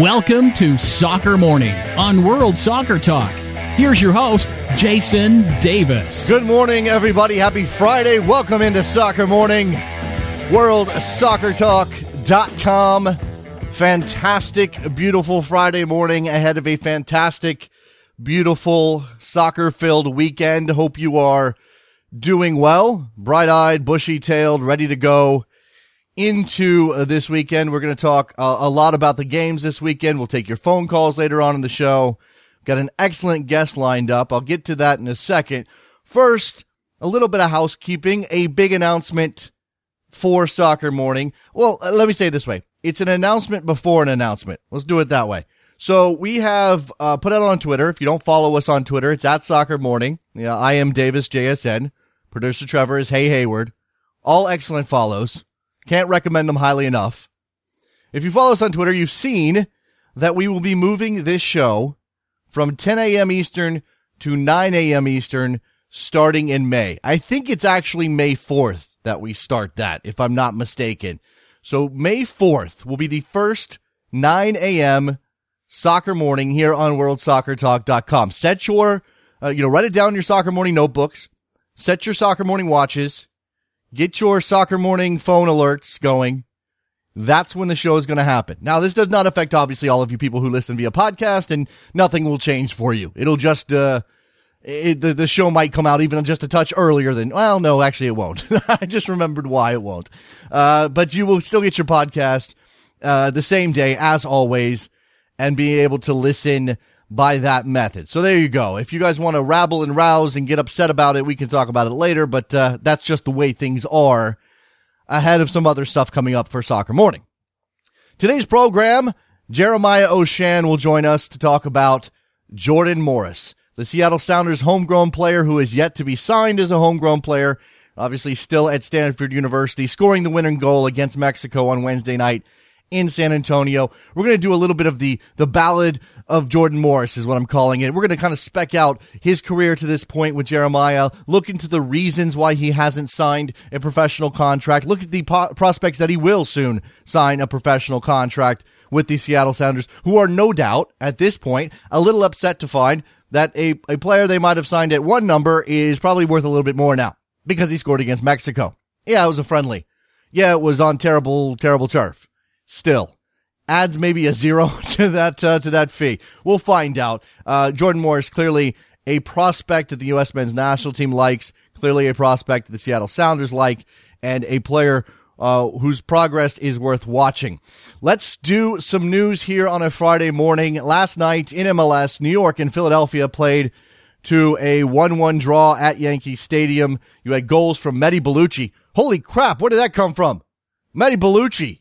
Welcome to Soccer Morning on World Soccer Talk. Here's your host, Jason Davis. Good morning, everybody. Happy Friday. Welcome into Soccer Morning, worldsoccertalk.com. Fantastic, beautiful Friday morning ahead of a fantastic, beautiful soccer filled weekend. Hope you are doing well, bright eyed, bushy tailed, ready to go into uh, this weekend. We're going to talk uh, a lot about the games this weekend. We'll take your phone calls later on in the show. Got an excellent guest lined up. I'll get to that in a second. First, a little bit of housekeeping, a big announcement for soccer morning. Well, uh, let me say it this way. It's an announcement before an announcement. Let's do it that way. So we have uh, put it on Twitter. If you don't follow us on Twitter, it's at Soccer Morning. Yeah, I am Davis JSN. Producer Trevor is Hey Hayward. All excellent follows. Can't recommend them highly enough. If you follow us on Twitter, you've seen that we will be moving this show from 10 a.m. Eastern to 9 a.m. Eastern starting in May. I think it's actually May 4th that we start that, if I'm not mistaken. So May 4th will be the first 9 a.m. soccer morning here on worldsoccertalk.com. Set your, uh, you know, write it down in your soccer morning notebooks. Set your soccer morning watches. Get your soccer morning phone alerts going. That's when the show is going to happen. Now, this does not affect obviously all of you people who listen via podcast, and nothing will change for you. It'll just uh, it, the the show might come out even just a touch earlier than. Well, no, actually, it won't. I just remembered why it won't. Uh, but you will still get your podcast uh, the same day as always, and be able to listen by that method. So there you go. If you guys want to rabble and rouse and get upset about it, we can talk about it later, but uh, that's just the way things are ahead of some other stuff coming up for soccer morning. Today's program, Jeremiah Oshan will join us to talk about Jordan Morris, the Seattle Sounders homegrown player who is yet to be signed as a homegrown player, obviously still at Stanford University, scoring the winning goal against Mexico on Wednesday night in San Antonio. We're going to do a little bit of the, the ballad of Jordan Morris is what I'm calling it. We're going to kind of spec out his career to this point with Jeremiah, look into the reasons why he hasn't signed a professional contract, look at the po- prospects that he will soon sign a professional contract with the Seattle Sounders, who are no doubt at this point a little upset to find that a, a player they might have signed at one number is probably worth a little bit more now because he scored against Mexico. Yeah, it was a friendly. Yeah, it was on terrible, terrible turf still adds maybe a zero to that uh, to that fee. We'll find out. Uh, Jordan Morris clearly a prospect that the U.S. men's national team likes, clearly a prospect that the Seattle Sounders like, and a player uh, whose progress is worth watching. Let's do some news here on a Friday morning. Last night in MLS, New York and Philadelphia played to a 1-1 draw at Yankee Stadium. You had goals from Mehdi Ballouchy. Holy crap, where did that come from? Mehdi Ballouchy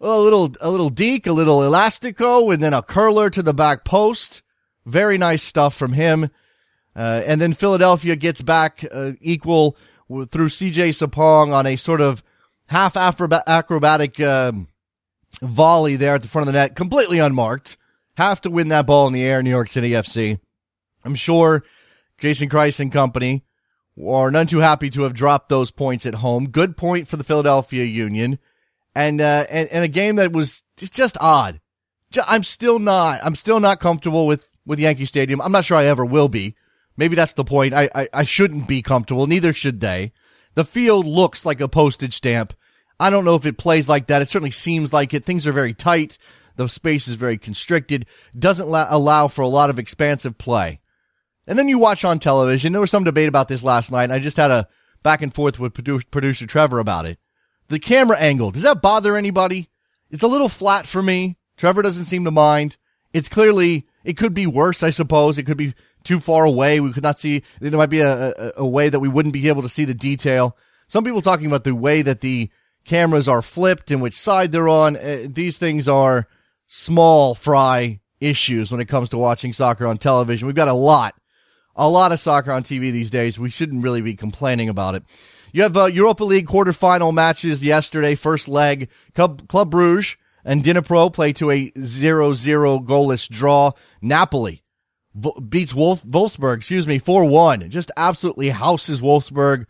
a little a little deke, a little elastico, and then a curler to the back post. Very nice stuff from him. Uh, and then Philadelphia gets back uh, equal through CJ Sapong on a sort of half acrobatic um, volley there at the front of the net, completely unmarked. Have to win that ball in the air, New York City FC. I'm sure Jason Kreis and company are none too happy to have dropped those points at home. Good point for the Philadelphia Union and uh, and and a game that was just odd. I'm still not. I'm still not comfortable with with Yankee Stadium. I'm not sure I ever will be. Maybe that's the point. I, I, I shouldn't be comfortable. Neither should they. The field looks like a postage stamp. I don't know if it plays like that. It certainly seems like it. Things are very tight. The space is very constricted. Doesn't la- allow for a lot of expansive play. And then you watch on television. There was some debate about this last night. I just had a back and forth with produ- producer Trevor about it. The camera angle, does that bother anybody? It's a little flat for me. Trevor doesn't seem to mind. It's clearly, it could be worse, I suppose. It could be too far away. We could not see, there might be a, a, a way that we wouldn't be able to see the detail. Some people talking about the way that the cameras are flipped and which side they're on. Uh, these things are small fry issues when it comes to watching soccer on television. We've got a lot, a lot of soccer on TV these days. We shouldn't really be complaining about it. You have uh, Europa League quarterfinal matches yesterday. First leg, Club, Club Bruges and Dnipro play to a 0-0 goalless draw. Napoli beats Wolf- Wolfsburg, excuse me, 4-1. Just absolutely houses Wolfsburg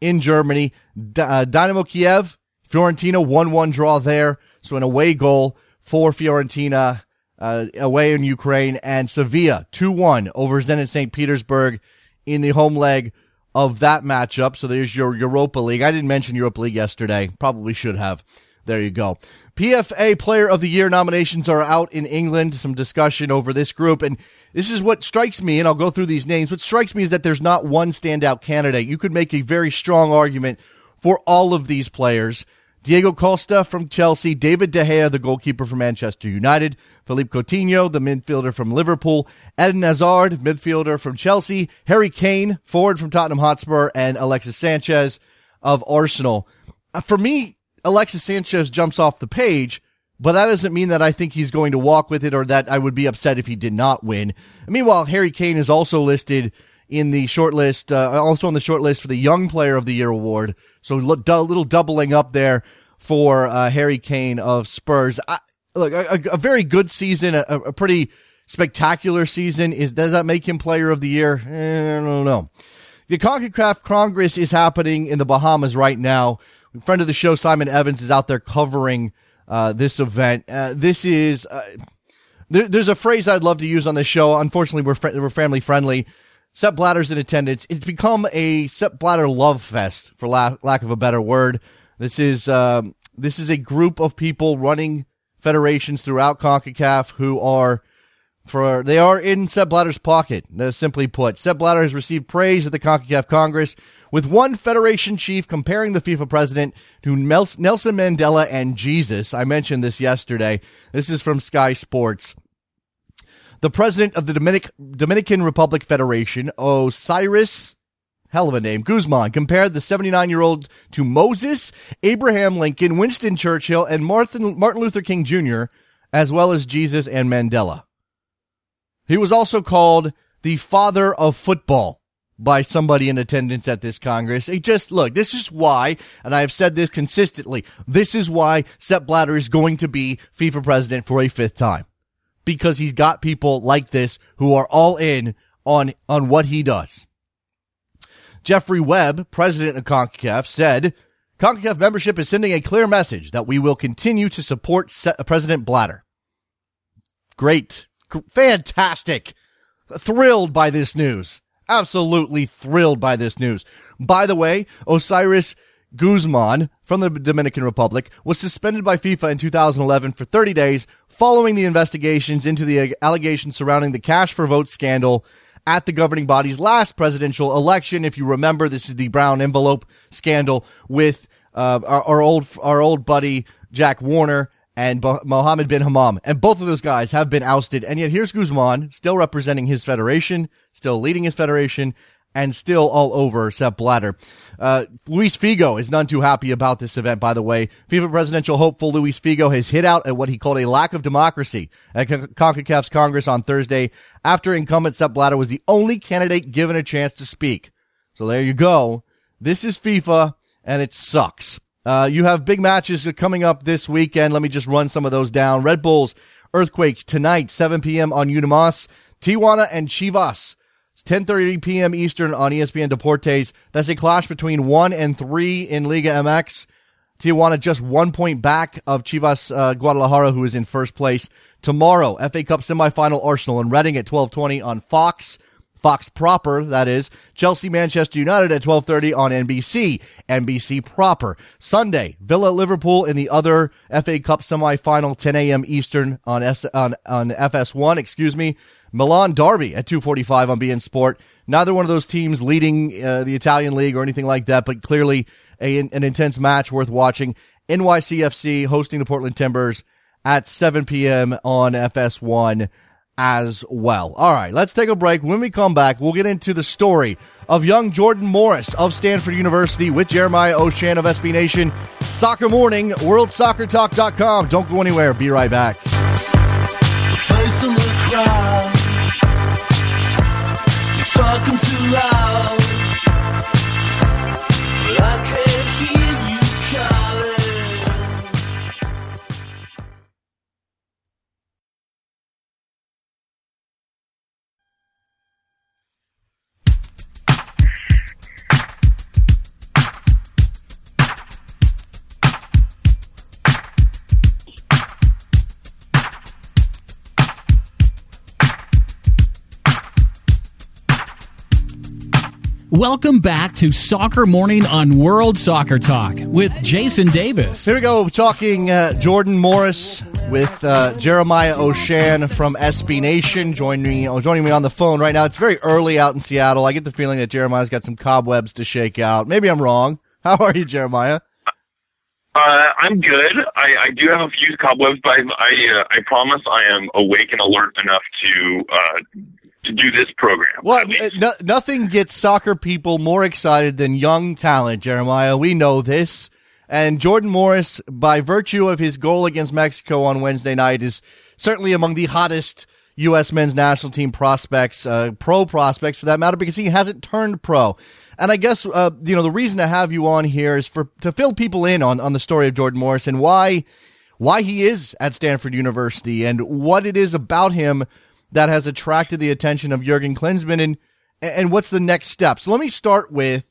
in Germany. D- uh, Dynamo Kiev, Fiorentina 1-1 draw there. So an away goal for Fiorentina uh, away in Ukraine, and Sevilla 2 1 over Zenit St. Petersburg in the home leg of that matchup. So there's your Europa League. I didn't mention Europa League yesterday. Probably should have. There you go. PFA Player of the Year nominations are out in England. Some discussion over this group. And this is what strikes me, and I'll go through these names. What strikes me is that there's not one standout candidate. You could make a very strong argument for all of these players. Diego Costa from Chelsea, David De Gea, the goalkeeper from Manchester United, Philippe Coutinho, the midfielder from Liverpool, Eden Hazard, midfielder from Chelsea, Harry Kane, forward from Tottenham Hotspur, and Alexis Sanchez of Arsenal. Uh, for me, Alexis Sanchez jumps off the page, but that doesn't mean that I think he's going to walk with it or that I would be upset if he did not win. Meanwhile, Harry Kane is also listed in the short list, uh, also on the short list for the Young Player of the Year award. So a little doubling up there for uh, Harry Kane of Spurs. I, look, a, a, very good season, a, a, pretty spectacular season. Is does that make him Player of the Year? Eh, I don't know. The CONCACAF Congress is happening in the Bahamas right now. Friend of the show, Simon Evans, is out there covering uh, this event. Uh, this is. Uh, there, there's a phrase I'd love to use on this show. Unfortunately, we're, fr- we're family friendly. Sepp Blatter's in attendance. It's become a Sepp Blatter love fest, for la- lack of a better word. This is um, this is a group of people running federations throughout CONCACAF who are for they are in Sepp Blatter's pocket. Simply put, Sepp Blatter has received praise at the CONCACAF Congress, with one federation chief comparing the FIFA president to Nelson Mandela and Jesus. I mentioned this yesterday. This is from Sky Sports. The president of the Dominic, Dominican Republic Federation, Osiris, hell of a name, Guzman, compared the 79 year old to Moses, Abraham Lincoln, Winston Churchill, and Martin, Martin Luther King Jr., as well as Jesus and Mandela. He was also called the father of football by somebody in attendance at this Congress. He just, look, this is why, and I have said this consistently, this is why Sepp Blatter is going to be FIFA president for a fifth time because he's got people like this who are all in on, on what he does. Jeffrey Webb, president of CONCACAF, said, CONCACAF membership is sending a clear message that we will continue to support President Blatter. Great. Fantastic. Thrilled by this news. Absolutely thrilled by this news. By the way, Osiris Guzman from the Dominican Republic was suspended by FIFA in 2011 for 30 days following the investigations into the allegations surrounding the cash for vote scandal at the governing body's last presidential election. If you remember, this is the brown envelope scandal with uh, our, our, old our old buddy Jack Warner and Mohammed bin Hammam. And both of those guys have been ousted. And yet here's Guzman still representing his federation, still leading his federation, and still all over Sepp Blatter. Uh, Luis Figo is none too happy about this event, by the way. FIFA presidential hopeful Luis Figo has hit out at what he called a lack of democracy at CONCACAF's Congress on Thursday after incumbent Sepp Blatter was the only candidate given a chance to speak. So there you go. This is FIFA, and it sucks. Uh, you have big matches coming up this weekend. Let me just run some of those down. Red Bulls, Earthquake tonight, 7 p.m. on Unimas. Tijuana and Chivas 10:30 p.m. Eastern on ESPN Deportes. That's a clash between one and three in Liga MX. Tijuana just one point back of Chivas uh, Guadalajara, who is in first place. Tomorrow, FA Cup semifinal Arsenal and Reading at 12:20 on Fox. Fox proper, that is. Chelsea Manchester United at 12:30 on NBC. NBC proper. Sunday, Villa Liverpool in the other FA Cup semifinal 10 a.m. Eastern on S- on on FS1, excuse me. Milan Derby at 245 on beIN Sport. Neither one of those teams leading uh, the Italian league or anything like that, but clearly a, an intense match worth watching. NYCFC hosting the Portland Timbers at 7 p.m. on FS1 as well. All right, let's take a break. When we come back, we'll get into the story of young Jordan Morris of Stanford University with Jeremiah Oshan of SB Nation. Soccer Morning, WorldSoccerTalk.com. Don't go anywhere. Be right back. Talking too loud. Welcome back to Soccer Morning on World Soccer Talk with Jason Davis. Here we go, talking uh, Jordan Morris with uh, Jeremiah Oshan from SB Nation joining me, oh, joining me on the phone right now. It's very early out in Seattle. I get the feeling that Jeremiah's got some cobwebs to shake out. Maybe I'm wrong. How are you, Jeremiah? Uh, I'm good. I, I do have a few cobwebs, but I I, uh, I promise I am awake and alert enough to uh, to do this program. Well, no, nothing gets soccer people more excited than young talent, Jeremiah. We know this. And Jordan Morris, by virtue of his goal against Mexico on Wednesday night, is certainly among the hottest U.S. men's national team prospects, uh, pro prospects for that matter, because he hasn't turned pro. And I guess, uh, you know, the reason to have you on here is for, to fill people in on, on the story of Jordan Morris and why, why he is at Stanford University and what it is about him that has attracted the attention of Jurgen Klinsmann and and what's the next step? So let me start with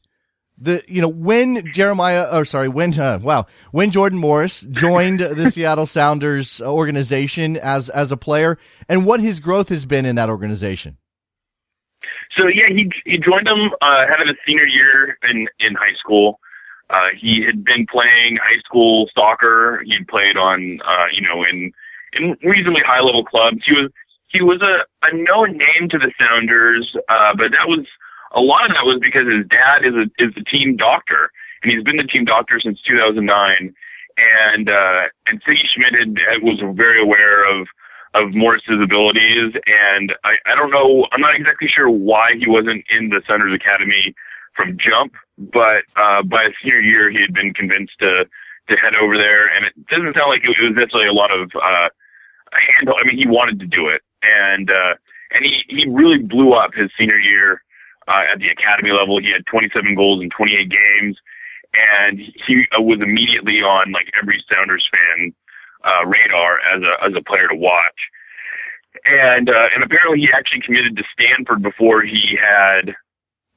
the you know when Jeremiah or sorry when uh, wow when Jordan Morris joined the Seattle Sounders organization as as a player and what his growth has been in that organization. So yeah, he he joined them uh, having a senior year in in high school. Uh, he had been playing high school soccer. He'd played on uh, you know in in reasonably high level clubs. He was he was a, a known name to the Sounders, uh, but that was a lot of that was because his dad is a is the team doctor, and he's been the team doctor since 2009. And uh, and Sigi Schmid had, was very aware of of Morris's abilities, and I, I don't know, I'm not exactly sure why he wasn't in the Sounders Academy from jump, but uh, by his senior year, he had been convinced to to head over there, and it doesn't sound like it was necessarily a lot of uh, handle. I mean, he wanted to do it, and uh, and he he really blew up his senior year uh, at the academy level. He had 27 goals in 28 games, and he uh, was immediately on like every Sounders fan uh, radar as a as a player to watch. And uh, and apparently he actually committed to Stanford before he had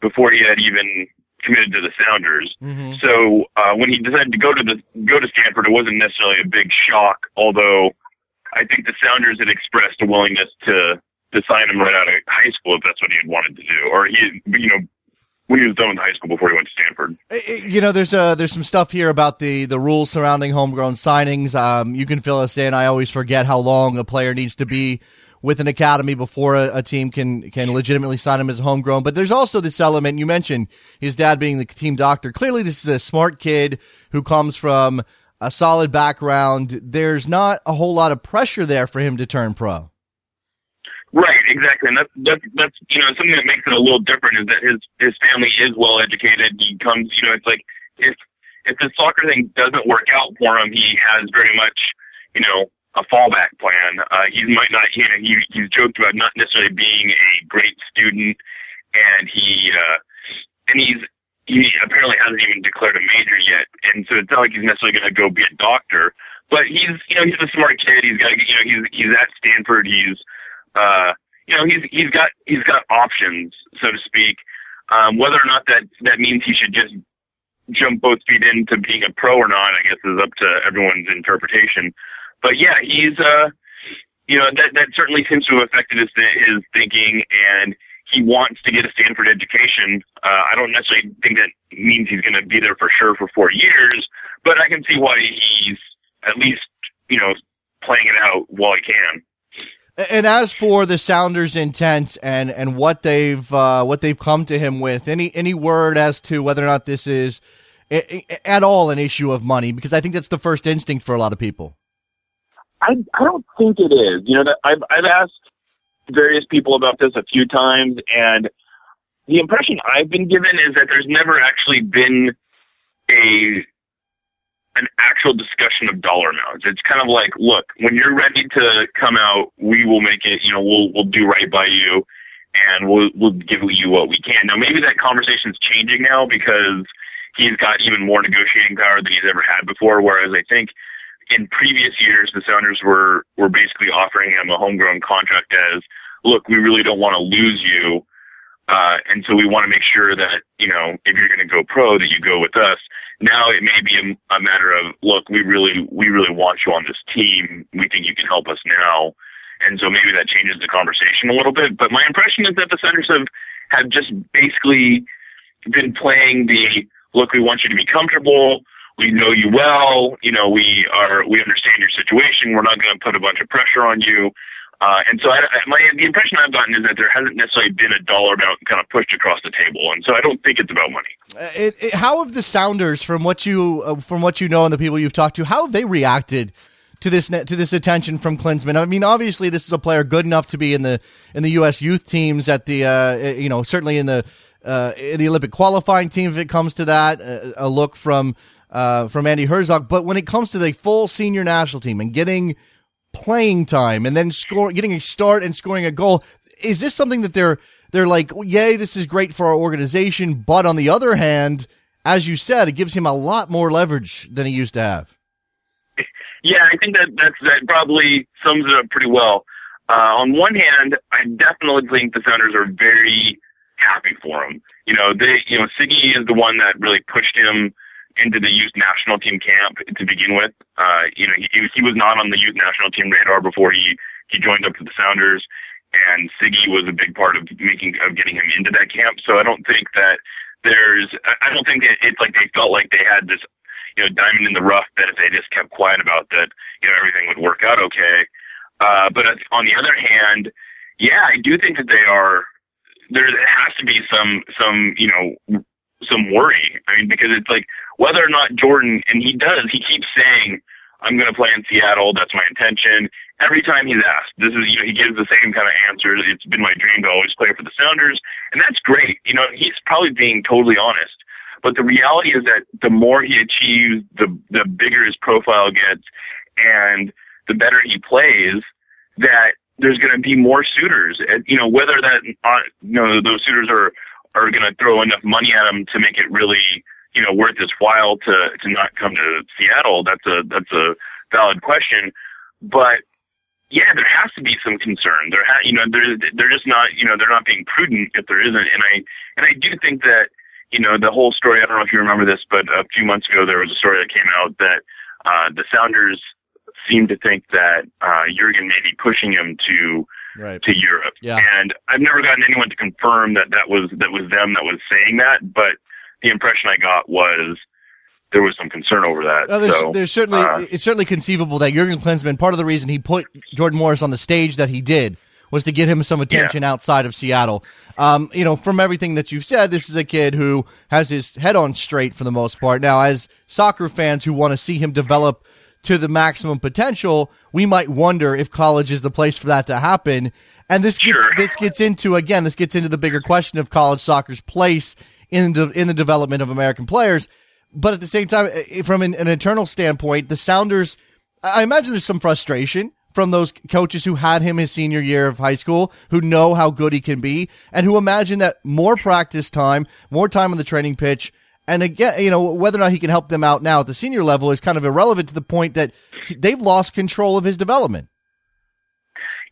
before he had even committed to the Sounders. Mm-hmm. So uh, when he decided to go to the go to Stanford, it wasn't necessarily a big shock, although I think the Sounders had expressed a willingness to to sign him right out of high school if that's what he had wanted to do, or he, you know, when he was done with high school before he went to Stanford. Eh, eh, you know, there's uh there's some stuff here about the the rules surrounding homegrown signings. Um, you can fill us in. I always forget how long a player needs to be with an academy before a, a, team can can legitimately sign him as a homegrown. But there's also this element you mentioned his dad being the team doctor. Clearly, this is a smart kid who comes from a solid background. There's not a whole lot of pressure there for him to turn pro. Right, exactly, and that's that's that's you know something that makes it a little different is that his his family is well educated. He comes, you know, it's like if if the soccer thing doesn't work out for him, he has very much, you know, a fallback plan. Uh, he might not, you know, he he's joked about not necessarily being a great student, and he uh, and he's he apparently hasn't even declared a major yet, and so it's not like he's necessarily going to go be a doctor. But he's, you know, he's a smart kid. He's got, you know, he's he's at Stanford. He's, uh, you know, he's he's got he's got options, so to speak. Um, whether or not that that means he should just jump both feet into being a pro or not, I guess is up to everyone's interpretation. But yeah, he's, uh, you know, that that certainly seems to have affected his his thinking and he wants to get a Stanford education. Uh, I don't necessarily think that means he's going to be there for sure for four years, but I can see why he's at least, you know, playing it out while he can. And as for the Sounders' intent and, and what they've uh, what they've come to him with, any any word as to whether or not this is at all an issue of money? Because I think that's the first instinct for a lot of people. I I don't think it is. You know, I've I've asked various people about this a few times, and the impression I've been given is that there's never actually been a an actual discussion of dollar amounts. It's kind of like, look, when you're ready to come out, we will make it. You know, we'll we'll do right by you, and we'll we'll give you what we can. Now, maybe that conversation's changing now because he's got even more negotiating power than he's ever had before. Whereas I think in previous years, the Sounders were were basically offering him a homegrown contract as, look, we really don't want to lose you, uh, and so we want to make sure that you know if you're going to go pro, that you go with us. Now it may be a, a matter of, look, we really we really want you on this team. We think you can help us now, and so maybe that changes the conversation a little bit. But my impression is that the Sounders have have just basically been playing the look. We want you to be comfortable. We know you well. You know, we are. We understand your situation. We're not going to put a bunch of pressure on you. Uh, and so I, my, the impression I've gotten is that there hasn't necessarily been a dollar amount kind of pushed across the table, and so I don't think it's about money. Uh, it, it, how have the Sounders, from what you uh, from what you know and the people you've talked to, how have they reacted to this to this attention from Klinsmann? I mean, obviously, this is a player good enough to be in the in the U.S. youth teams at the uh, you know certainly in the uh, in the Olympic qualifying team if it comes to that. a look from from Andi Herzog, but when it comes to the full senior national team and getting playing time and then score, getting a start and scoring a goal. Is this something that they're they're like, yay, this is great for our organization, but on the other hand, as you said, it gives him a lot more leverage than he used to have. Yeah, I think that that's, that probably sums it up pretty well. Uh, on one hand, I definitely think the Sounders are very happy for him. You know, they, you know, Sigi is the one that really pushed him into the youth national team camp to begin with. Uh, you know, he, he was not on the youth national team radar before he, he joined up to the Sounders, and Sigi was a big part of making of getting him into that camp. So I don't think that there's, I don't think that it's like they felt like they had this, you know, diamond in the rough that if they just kept quiet about that, you know, everything would work out okay. Uh, but on the other hand, yeah, I do think that they are. There has to be some, some, you know, some worry. I mean, because it's like whether or not Jordan, and he does, he keeps saying, I'm going to play in Seattle. That's my intention. Every time he's asked, this is, you know, he gives the same kind of answer. It's been my dream to always play for the Sounders. And that's great. You know, he's probably being totally honest. But the reality is that the more he achieves, the, the bigger his profile gets and the better he plays, that there's going to be more suitors. And, you know, whether that, uh, you know, those suitors are, are going to throw enough money at him to make it really, you know, worth his while to to not come to Seattle. That's a that's a valid question, but yeah, there has to be some concern. There, ha- you know, they're they're just not, you know, they're not being prudent if there isn't. And I and I do think that, you know, the whole story. I don't know if you remember this, but a few months ago there was a story that came out that uh, the Sounders seem to think that uh, Jurgen may be pushing him to right. to Europe. Yeah. And I've never gotten anyone to confirm that that was that was them that was saying that, but the impression I got was there was some concern over that. There's, so, there's certainly uh, it's certainly conceivable that Jurgen Klinsmann, part of the reason he put Jordan Morris on the stage that he did was to get him some attention yeah. outside of Seattle. Um, you know, from everything that you've said, this is a kid who has his head on straight for the most part. Now, as soccer fans who want to see him develop to the maximum potential, we might wonder if college is the place for that to happen. And this gets sure. this gets into again, this gets into the bigger question of college soccer's place in the in the development of American players. But at the same time, from an, an internal standpoint, the Sounders, I imagine there's some frustration from those coaches who had him his senior year of high school, who know how good he can be, and who imagine that more practice time, more time on the training pitch, and again, you know, whether or not he can help them out now at the senior level is kind of irrelevant to the point that they've lost control of his development.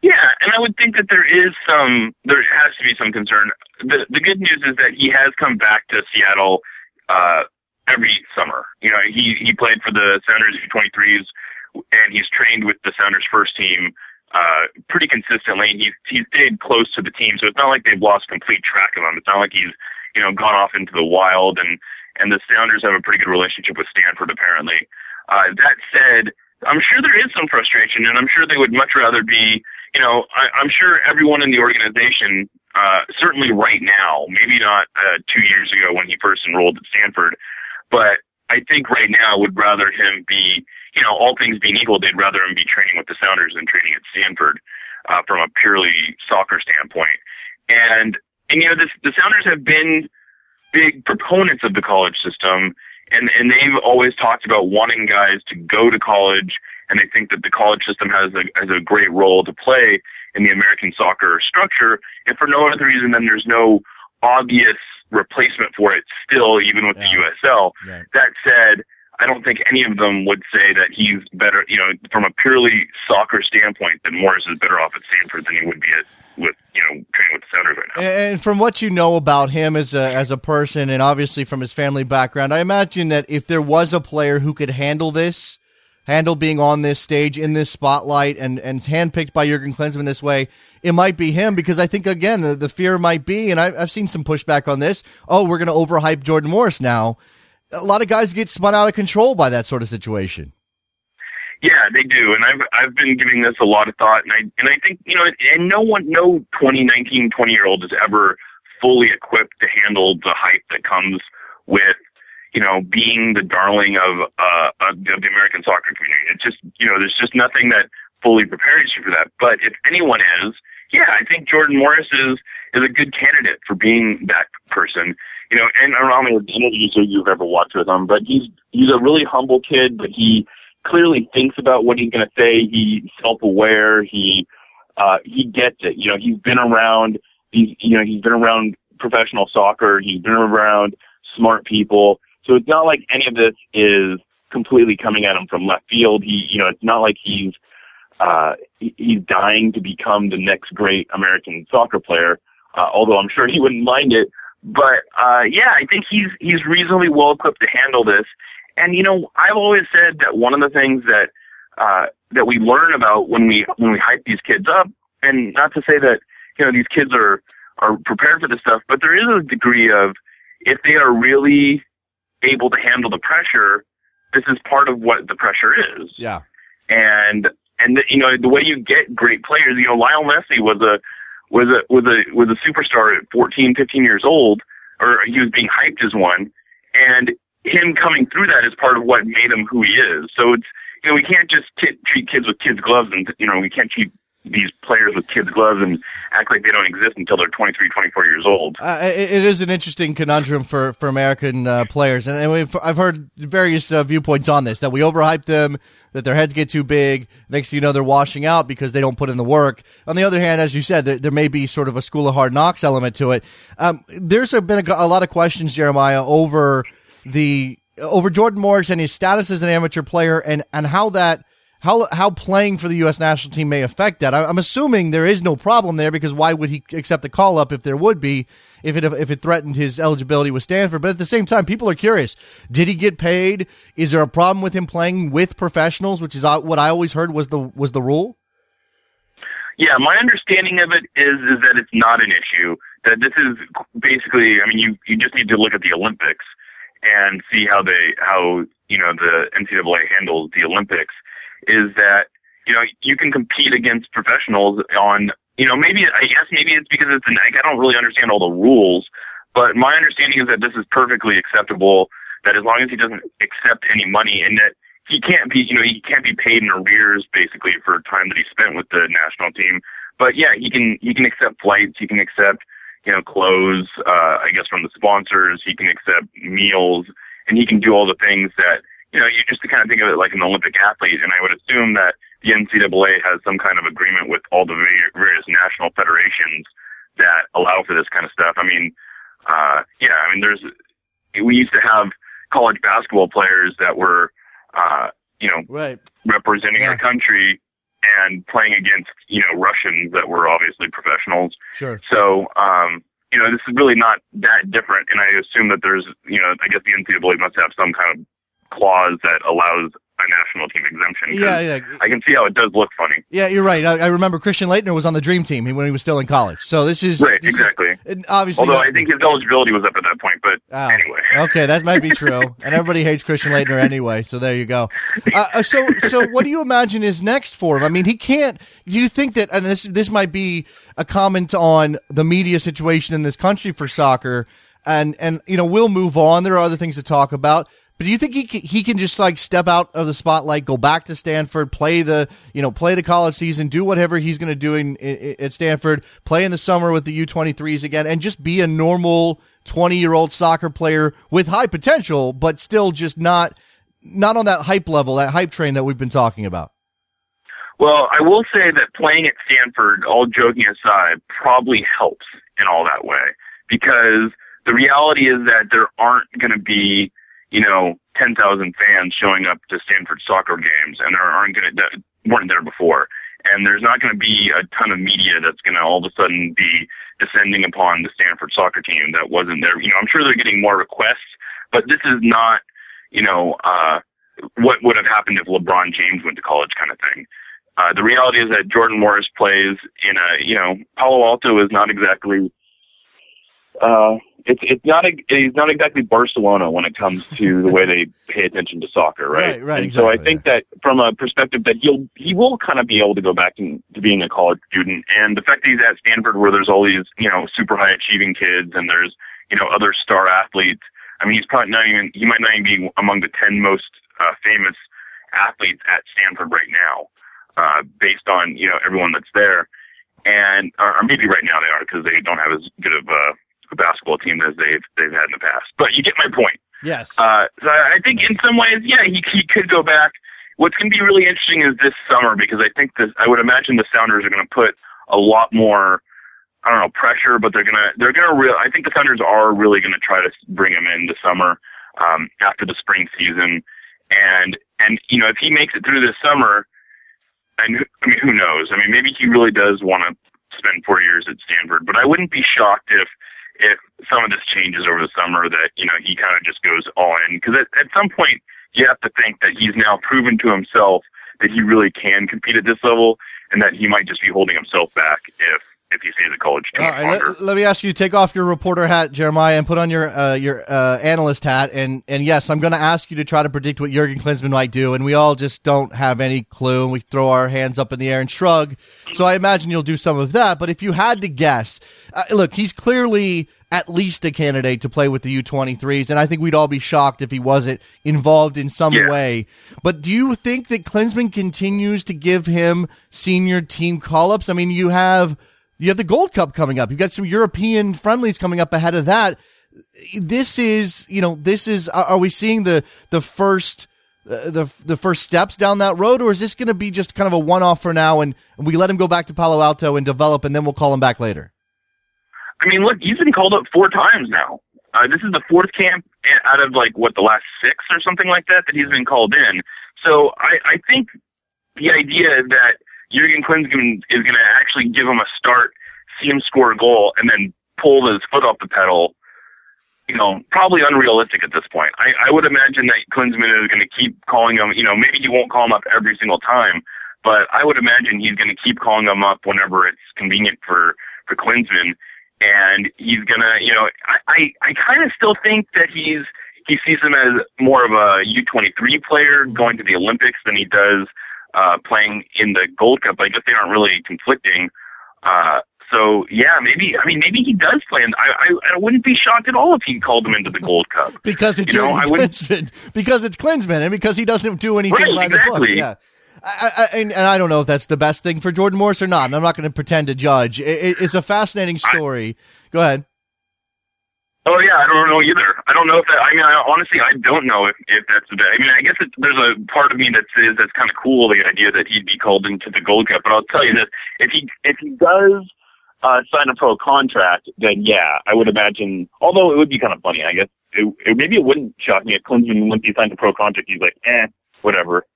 Yeah, and I would think that there is some, there has to be some concern. The the good news is that he has come back to Seattle uh, every summer. You know, he he played for the Sounders U23s, and he's trained with the Sounders first team uh, pretty consistently. He's he's stayed close to the team, so it's not like they've lost complete track of him. It's not like he's you know gone off into the wild, and and the Sounders have a pretty good relationship with Stanford apparently. Uh, that said, I'm sure there is some frustration, and I'm sure they would much rather be you know, I, I'm sure everyone in the organization, uh, certainly right now, maybe not uh, two years ago when he first enrolled at Stanford, but I think right now would rather him be, you know, all things being equal, they'd rather him be training with the Sounders than training at Stanford uh, from a purely soccer standpoint. And, and you know, the Sounders have been big proponents of the college system, and, and they've always talked about wanting guys to go to college and they think that the college system has a has a great role to play in the American soccer structure, and for no other reason than there's no obvious replacement for it still, even with yeah. the USL. Right. That said, I don't think any of them would say that he's better, you know, from a purely soccer standpoint, that Morris is better off at Stanford than he would be at with you know training with the Sounders right now. And from what you know about him as a as a person, and obviously from his family background, I imagine that if there was a player who could handle this handle being on this stage in this spotlight and, and handpicked by Jurgen Klinsmann this way, it might be him because I think again the, the fear might be, and I, I've seen some pushback on this. Oh, we're going to overhype Jordan Morris now. A lot of guys get spun out of control by that sort of situation. Yeah, they do, and I've I've been giving this a lot of thought, and I and I think you know, and no one, no 20, 19, 20 year old is ever fully equipped to handle the hype that comes with you know being the darling of uh of the American soccer community. It's just you know, there's just nothing that fully prepares you for that. But if anyone is, yeah, I think Jordan Morris is is a good candidate for being that person. You know, and I don't know how many interviews you've ever watched with him, but he's he's a really humble kid, but he clearly thinks about what he's going to say. He's self-aware. He uh, he gets it. You know, he's been around. He's you know he's been around professional soccer. He's been around smart people. So it's not like any of this is completely coming at him from left field. He you know it's not like he's uh, he's dying to become the next great American soccer player. Uh, although I'm sure he wouldn't mind it. But uh, yeah, I think he's he's reasonably well equipped to handle this. And you know, I've always said that one of the things that uh, that we learn about when we when we hype these kids up, and not to say that you know these kids are are prepared for this stuff, but there is a degree of if they are really able to handle the pressure, this is part of what the pressure is. Yeah. And and the, you know the way you get great players, you know Lionel Messi was a was a was a was a superstar at 14, 15 years old, or he was being hyped as one, and him coming through that is part of what made him who he is. So it's you know we can't just t- treat kids with kids gloves and you know we can't treat these players with kids gloves and act like they don't exist until they're 23 24 years old. Uh, it, is an interesting conundrum for for american uh, players. And, and i've heard various uh, viewpoints on this that we overhype them that their heads get too big. Next thing you know they're washing out because they don't put in the work. On the other hand as you said there, there may be sort of a school of hard knocks element to it. Um, there's been a, a lot of questions jeremiah over the over Jordan Morris and his status as an amateur player and and how that how how playing for the U.S. national team may affect that. I, am assuming there is no problem there because why would he accept the call up if there would be if it if it threatened his eligibility with Stanford? But at the same time, people are curious: Did he get paid? Is there a problem with him playing with professionals, which is what I always heard was the was the rule? Yeah, my understanding of it is is that it's not an issue. That this is basically, I mean, you you just need to look at the Olympics and see how they how you know the NCAA handles the Olympics is that you know you can compete against professionals on you know maybe I guess maybe it's because it's an I don't really understand all the rules, but my understanding is that this is perfectly acceptable. That as long as he doesn't accept any money and that he can't be you know he can't be paid in arrears basically for time that he spent with the national team. But yeah, he can he can accept flights, he can accept you know, clothes, uh, I guess from the sponsors. He can accept meals and he can do all the things that, you know, you just to kind of think of it like an Olympic athlete. And I would assume that the NCAA has some kind of agreement with all the various national federations that allow for this kind of stuff. I mean, uh, yeah, I mean, there's, we used to have college basketball players that were, uh, you know, right. representing yeah. our country and playing against you know Russians that were obviously professionals. Sure. So um, you know this is really not that different, and I assume that there's you know I guess the NCAA must have some kind of clause that allows a national team exemption. Yeah, yeah. I can see how it does look funny. Yeah, you're right. I, I, remember Christian Laettner was on the Dream Team when he was still in college. So this is right, this exactly. Is, obviously, although not, I think his eligibility was up at that point, but oh, anyway. okay, that might be true. and everybody hates Christian Laettner anyway. So there you go. Uh, uh, so, so what do you imagine is next for him? I mean, he can't. Do you think that? And this this might be a comment on the media situation in this country for soccer. And and you know we'll move on. There are other things to talk about. But do you think he can, he can just like step out of the spotlight, go back to Stanford, play the you know play the college season, do whatever he's going to do in, in, at Stanford, play in the summer with the U23s again, and just be a normal 20 year old soccer player with high potential, but still just not not on that hype level, that hype train that we've been talking about. Well, I will say that playing at Stanford, all joking aside, probably helps in all that way because the reality is that there aren't going to be you know, 10,000 fans showing up to Stanford soccer games and there aren't going to, weren't there before. And there's not going to be a ton of media that's going to all of a sudden be descending upon the Stanford soccer team that wasn't there. You know, I'm sure they're getting more requests, but this is not, you know, uh, what would have happened if LeBron James went to college kind of thing. Uh, the reality is that Jordan Morris plays in a, you know, Palo Alto is not exactly, uh, it's it's not a, it's not exactly Barcelona when it comes to the way they pay attention to soccer, right? Right, right, And so I exactly, think that from a perspective that he'll he will kind of be able to go back in, to being a college student, and the fact that he's at Stanford where there's all these you know super high achieving kids and there's you know other star athletes. I mean, he's probably not even he might not even be among the ten most uh, famous athletes at Stanford right now, uh, based on you know everyone that's there, and or, or maybe right now they are because they don't have as good of a, a basketball team as they've they've had in the past. But you get my point. Yes. Uh, so I think in some ways, yeah, he he could go back. What's going to be really interesting is this summer because I think this. I would imagine the Sounders are going to put a lot more. I don't know pressure, but they're gonna they're gonna real. I think the Sounders are really gonna try to bring him in this summer um, after the spring season, and and you know if he makes it through this summer, and I mean who knows? I mean maybe he really does want to spend four years at Stanford, but I wouldn't be shocked if if some of this changes over the summer that you know he kind of just goes all in. Because at, at some point you have to think that he's now proven to himself that he really can compete at this level and that he might just be holding himself back if if you see the college too All right, let, let me ask you take off your reporter hat, Jeremiah, and put on your uh, your uh, analyst hat. And and yes, I'm going to ask you to try to predict what Jurgen Klinsmann might do. And we all just don't have any clue, and we throw our hands up in the air and shrug. So I imagine you'll do some of that. But if you had to guess, uh, look, he's clearly at least a candidate to play with the U23s, and I think we'd all be shocked if he wasn't involved in some Yeah. way. But do you think that Klinsmann continues to give him senior team call ups? I mean, you have you have the Gold Cup coming up. You've got some European friendlies coming up ahead of that. This is, you know, this is. Are we seeing the the first uh, the the first steps down that road, or is this going to be just kind of a one off for now, and, and we let him go back to Palo Alto and develop, and then we'll call him back later? I mean, look, he's been called up four times now. Uh, this is the fourth camp out of like what the last six or something like that that he's been called in. So I, I think the idea that Jurgen Klinsmann is going to actually give him a start, see him score a goal, and then pull his foot off the pedal, you know, probably unrealistic at this point. I, I would imagine that Klinsmann is going to keep calling him. You know, maybe he won't call him up every single time, but I would imagine he's going to keep calling him up whenever it's convenient for for Klinsmann and he's gonna, you know, I I, I kind of still think that he's he sees him as more of a U23 player going to the Olympics than he does uh, playing in the Gold Cup. I guess they aren't really conflicting. Uh, so yeah, maybe I mean maybe he does play, and I, I I wouldn't be shocked at all if he called him into the Gold Cup. Because it's You know, wouldn't- Because it's Klinsmann, and because he doesn't do anything Right, by the book. Yeah. I, I, and, and I don't know if that's the best thing for Jordan Morris or not. And I'm not going to pretend to judge. It, it, it's a fascinating story. Go ahead. Oh yeah, I don't know either. I don't know if that. I mean, I, honestly, I don't know if if that's the. I mean, I guess it, there's a part of me that says that's kind of cool, the idea that he'd be called into the Gold Cup. But I'll tell you this: if he if he does uh, sign a pro contract, then yeah, I would imagine. Although it would be kind of funny, I guess. It, it, maybe it wouldn't shock me if Klinsmann, once he signed a pro contract, he's like, eh, whatever.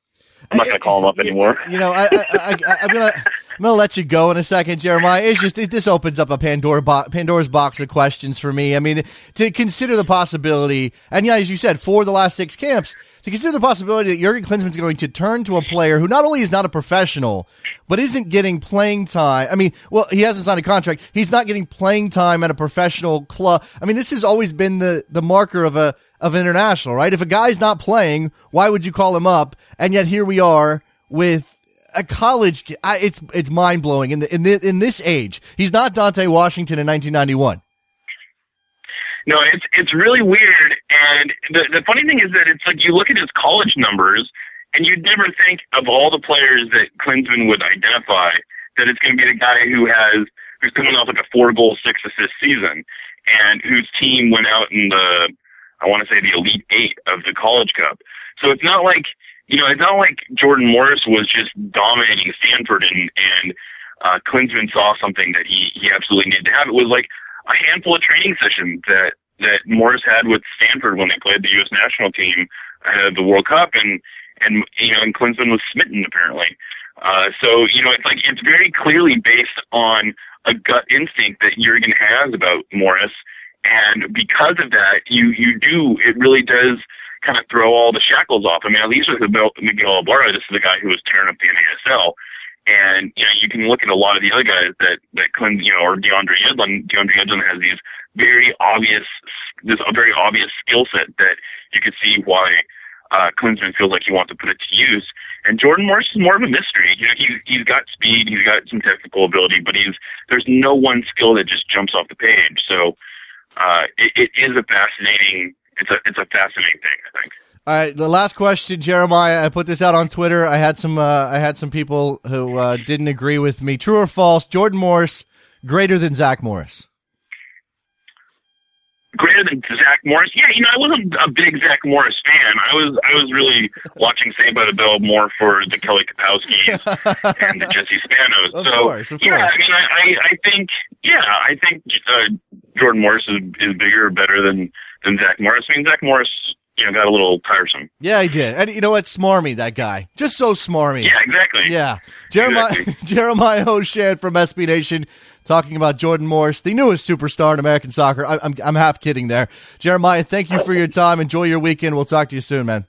I'm not going to call him up anymore. You know, I, I, I, I, I'm gonna I'm gonna let you go in a second, Jeremiah. It's just it, this opens up a Pandora bo- Pandora's box of questions for me. I mean, to consider the possibility, and yeah, as you said, for the last six camps, to consider the possibility that Jurgen Klinsmann's going to turn to a player who not only is not a professional, but isn't getting playing time. I mean, well, he hasn't signed a contract. He's not getting playing time at a professional club. I mean, this has always been the the marker of a of an international, right? If a guy's not playing, why would you call him up? And yet here we are with a college. I, it's it's mind blowing in the, in the, in this age. He's not Dante Washington in 1991. No, it's it's really weird. And the the funny thing is that it's like you look at his college numbers, and you'd never think of all the players that Klinsmann would identify that it's going to be the guy who has who's coming off like a four goal six assist season, and whose team went out in the I want to say the elite eight of the College Cup. So it's not like you know it's not like Jordan Morris was just dominating Stanford and and uh, Klinsmann saw something that he he absolutely needed to have. It was like a handful of training sessions that that Morris had with Stanford when they played the U.S. national team ahead of the World Cup, and and you know, and Klinsmann was smitten apparently. Uh, so you know, it's like it's very clearly based on a gut instinct that Jurgen has about Morris, and because of that, you you do it really does kind of throw all the shackles off. I mean, at least with Miguel Miguel this is the guy who was tearing up the NASL, And you know, you can look at a lot of the other guys that that Clint, you know, or DeAndre Yedlin. DeAndre Yedlin has these very obvious, this very obvious skill set that you could see why uh, Klinsmann feels like he wants to put it to use. And Jordan Morris is more of a mystery. You know, he's he's got speed, he's got some technical ability, but he's there's no one skill that just jumps off the page. So uh, it, it is a fascinating. It's a it's a fascinating thing. I think. All right, the last question, Jeremiah. I put this out on Twitter. I had some uh, I had some people who uh, didn't agree with me. True or false? Jordan Morris greater than Zach Morris? greater than Zach Morris. Yeah, you know, I wasn't a big Zach Morris fan. I was I was really watching Saved by the Bell more for the Kelly Kapowskis and the Jesse Spanos. Of so course, of yeah, course. I mean, I I, I think yeah, I think uh, Jordan Morris is is bigger, better than than Zach Morris. I mean, Zach Morris. You know, got a little tiresome. Yeah, he did. And you know what? Smarmy, that guy. Just so smarmy. Yeah, exactly. Yeah. Jeremiah Exactly. Jeremiah Oshan from SB Nation talking about Jordan Morris, the newest superstar in American soccer. I, I'm I'm half kidding there. Jeremiah, thank you for your time. Enjoy your weekend. We'll talk to you soon, man.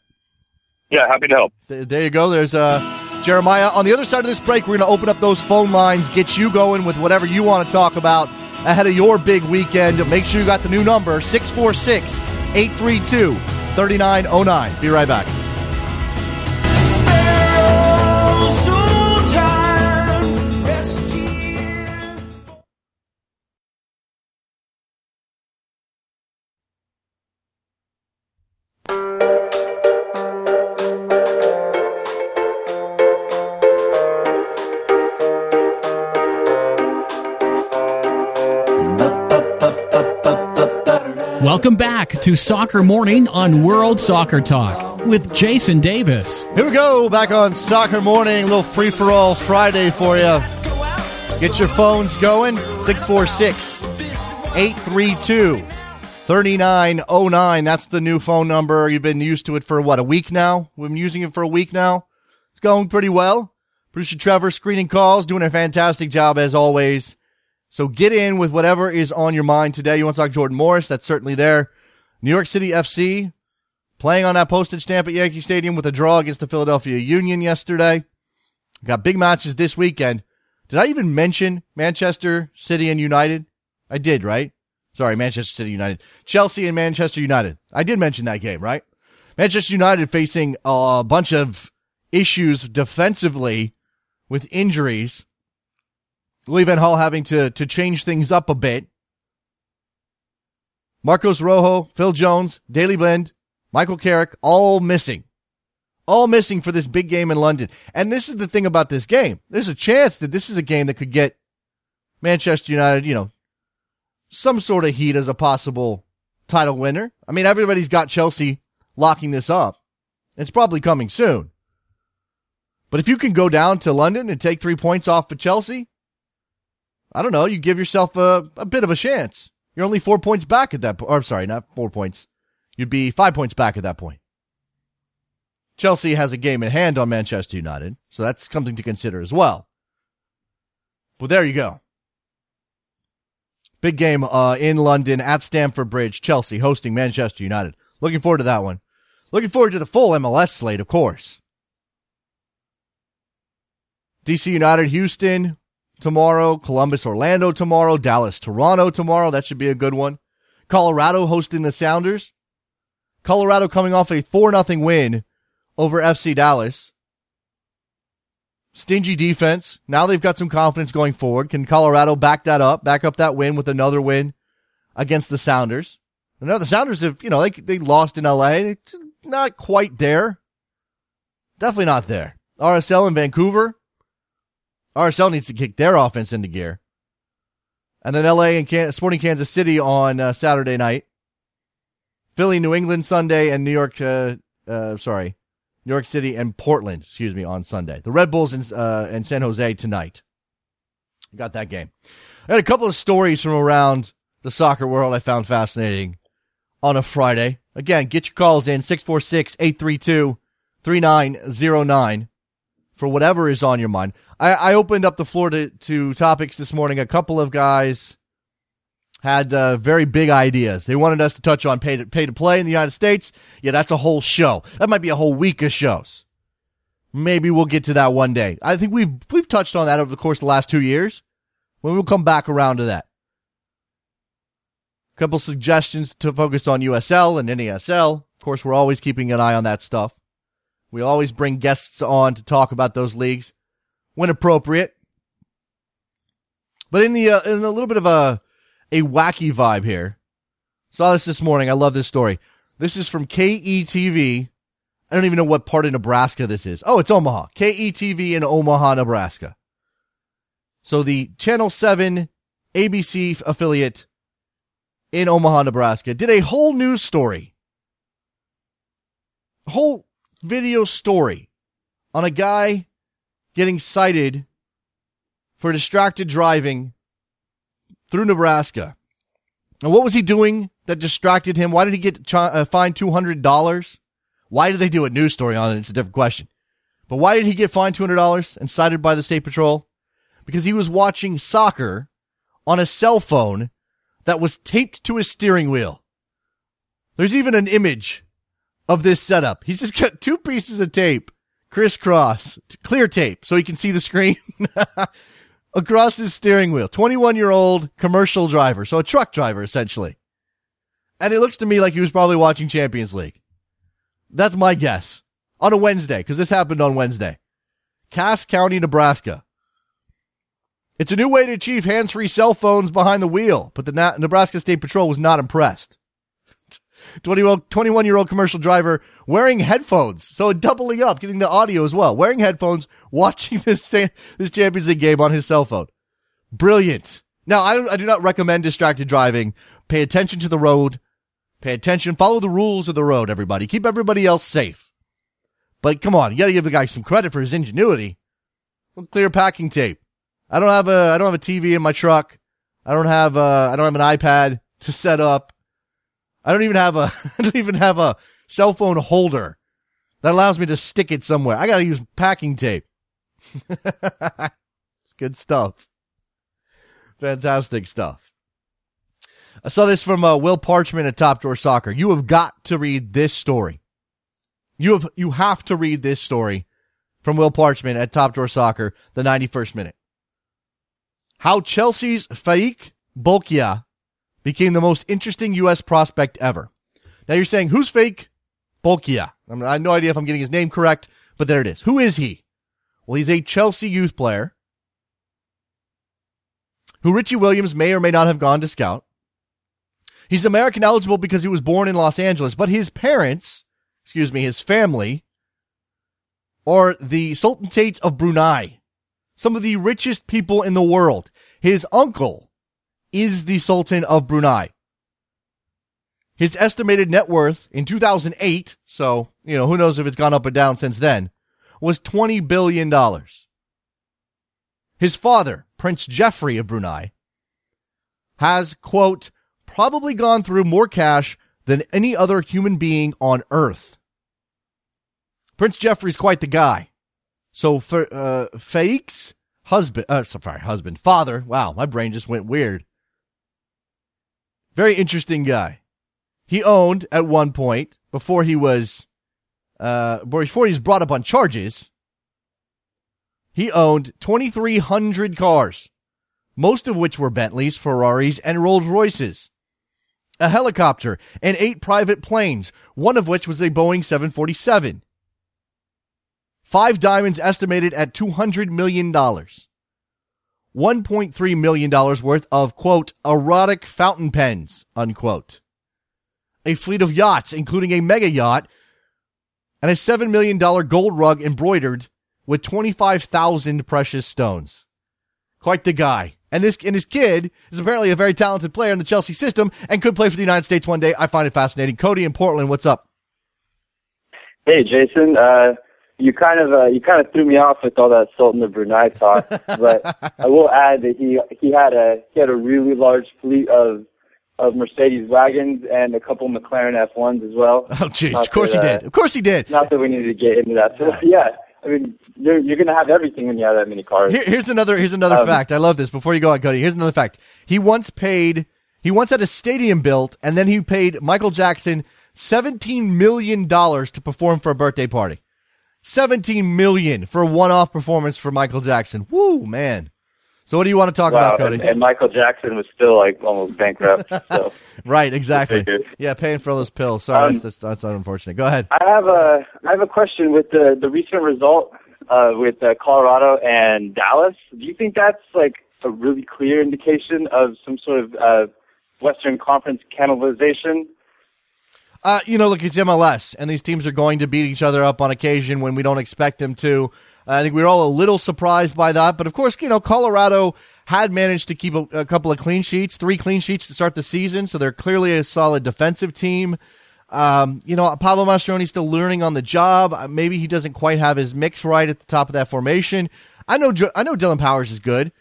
Yeah, happy to help. Th- There you go. There's uh, Jeremiah. On the other side of this break, we're going to open up those phone lines, get you going with whatever you want to talk about ahead of your big weekend. Make sure you got the new number 646 832 3909. Be right back. Welcome back to Soccer Morning on World Soccer Talk with Jason Davis. Here we go. Back on Soccer Morning. Little free for all Friday for you. Get your phones going. 646 832 3909. That's the new phone number. You've been used to it for what, a week now? We've been using it for a week now. It's going pretty well. Producer Trevor screening calls, doing a fantastic job as always. So get in with whatever is on your mind today. You want to talk Jordan Morris? That's certainly there. New York City FC playing on that postage stamp at Yankee Stadium with a draw against the Philadelphia Union yesterday. Got big matches this weekend. Did I even mention Manchester City and United? I did, right? Sorry, Manchester City United. Chelsea and Manchester United. I did mention that game, right? Manchester United facing a bunch of issues defensively with injuries. Louis Van Gaal having to, to change things up a bit. Marcos Rojo, Phil Jones, Daley Blind, Michael Carrick, all missing. All missing for this big game in London. And this is the thing about this game. There's a chance that this is a game that could get Manchester United, you know, some sort of heat as a possible title winner. I mean, everybody's got Chelsea locking this up. It's probably coming soon. But if you can go down to London and take three points off of Chelsea, I don't know, you give yourself a, a bit of a chance. You're only four points back at that point. I'm sorry, not four points. You'd be five points back at that point. Chelsea has a game in hand on Manchester United, so that's something to consider as well. But there you go. Big game uh, in London at Stamford Bridge. Chelsea hosting Manchester United. Looking forward to that one. Looking forward to the full MLS slate, of course. DC United, Houston tomorrow. Columbus, Orlando tomorrow. Dallas, Toronto tomorrow. That should be a good one. Colorado hosting the Sounders. Colorado coming off a 4 0 win over FC Dallas. Stingy defense. Now they've got some confidence going forward. Can Colorado back that up, back up that win with another win against the Sounders? I know the Sounders have, you know, they, they lost in LA. Not quite there. Definitely not there. RSL in Vancouver. RSL needs to kick their offense into gear. And then LA and Can- Sporting Kansas City on uh, Saturday night. Philly, New England Sunday, and New York, uh, uh, sorry, New York City and Portland, excuse me, on Sunday. The Red Bulls and, uh, San Jose tonight. Got that game. I had a couple of stories from around the soccer world I found fascinating on a Friday. Again, get your calls in 646 832 3909 for whatever is on your mind. I, I opened up the floor to, to topics this morning. A couple of guys had uh, very big ideas. They wanted us to touch on pay to, pay to play in the United States. Yeah, that's a whole show. That might be a whole week of shows. Maybe we'll get to that one day. I think we've we've touched on that over the course of the last two years. When we'll come back around to that. A couple suggestions to focus on USL and NASL. Of course, we're always keeping an eye on that stuff. We always bring guests on to talk about those leagues when appropriate. But in the uh, in a little bit of a a wacky vibe here. Saw this this morning. I love this story. This is from KETV. I don't even know what part of Nebraska this is. Oh, it's Omaha. KETV in Omaha, Nebraska. So the Channel 7 ABC affiliate in Omaha, Nebraska did a whole news story. Whole video story on a guy getting cited for distracted driving through Nebraska. And what was he doing that distracted him? Why did he get ch- uh, fined $200? Why did they do a news story on it? It's a different question. But why did he get fined $200 and cited by the state patrol? Because he was watching soccer on a cell phone that was taped to his steering wheel. There's even an image of this setup. He's just got two pieces of tape, crisscross, clear tape, so he can see the screen across his steering wheel. 21 year old commercial driver, so a truck driver essentially. And it looks to me like he was probably watching Champions League. That's my guess. On a Wednesday, because this happened on Wednesday. Cass County, Nebraska. It's a new way to achieve hands free cell phones behind the wheel, but the Na- Nebraska State Patrol was not impressed. 21 year old commercial driver wearing headphones. So doubling up, getting the audio as well. Wearing headphones, watching this, this Champions League game on his cell phone. Brilliant. Now, I, I do not recommend distracted driving. Pay attention to the road. Pay attention. Follow the rules of the road, everybody. Keep everybody else safe. But come on, you gotta give the guy some credit for his ingenuity. Clear packing tape. I don't have a, I don't have a TV in my truck. I don't have, a, I don't have an iPad to set up. I don't even have a, I don't even have a cell phone holder that allows me to stick it somewhere. I gotta use packing tape. Good stuff. Fantastic stuff. I saw this from uh, Will Parchman at Top Drawer Soccer. You have got to read this story. You have you have to read this story from Will Parchman at Top Drawer Soccer, the 91st minute. How Chelsea's Faiq Bolkiah became the most interesting U.S. prospect ever. Now you're saying, who's fake? Bolkiah? I, mean, I have no idea if I'm getting his name correct, but there it is. Who is he? Well, he's a Chelsea youth player who Richie Williams may or may not have gone to scout. He's American eligible because he was born in Los Angeles, but his parents, excuse me, his family, are the Sultanate of Brunei, some of the richest people in the world. His uncle is the Sultan of Brunei. His estimated net worth in 2008, so, you know, who knows if it's gone up or down since then, was $20 billion. His father, Prince Jeffrey of Brunei, has, quote, probably gone through more cash than any other human being on earth. Prince Jeffrey's quite the guy. So for uh, Faiq's husband, uh, sorry, husband, father. Wow, my brain just went weird. Very interesting guy. He owned at one point before he was, uh, before he was brought up on charges. He owned 2,300 cars, most of which were Bentleys, Ferraris, and Rolls Royces a helicopter, and eight private planes, one of which was a Boeing 747. Five diamonds estimated at $200 million. $1.3 million worth of, quote, erotic fountain pens, unquote. A fleet of yachts, including a mega yacht, and a $7 million gold rug embroidered with 25,000 precious stones. Quite the guy. And this and his kid is apparently a very talented player in the Chelsea system and could play for the United States one day. I find it fascinating. Cody in Portland, what's up? Hey, Jason. Uh, you kind of uh, you kind of threw me off with all that Sultan of Brunei talk, but I will add that he he had a he had a really large fleet of of Mercedes wagons and a couple McLaren F1s as well. Oh, jeez. Of course that, he did. Of course he did. Not that we needed to get into that. So, yeah. I mean, you're you're gonna have everything when you have that many cars. Here, here's another here's another um, fact. I love this. Before you go on, Cody, here's another fact. He once paid he once had a stadium built, and then he paid Michael Jackson seventeen million dollars to perform for a birthday party. 17 million for a one-off performance for Michael Jackson. Woo, man. So what do you want to talk wow, about, Cody? And, and, Michael Jackson was still like almost bankrupt. So. right, exactly. Yeah, paying for all those pills. Sorry, um, that's, that's, that's unfortunate. Go ahead. I have a I have a question with the the recent result uh, with uh, Colorado and Dallas. Do you think that's like a really clear indication of some sort of uh, Western Conference cannibalization? Uh, you know, look, it's MLS, and these teams are going to beat each other up on occasion when we don't expect them to. I think we were all a little surprised by that, but of course, you know, Colorado had managed to keep a, a, couple of clean sheets, three clean sheets to start the season, so they're clearly a solid defensive team. Um, you know, Pablo Mastroeni's still learning on the job. Uh, maybe he doesn't quite have his mix right at the top of that formation. I know, I know Dillon Powers is good.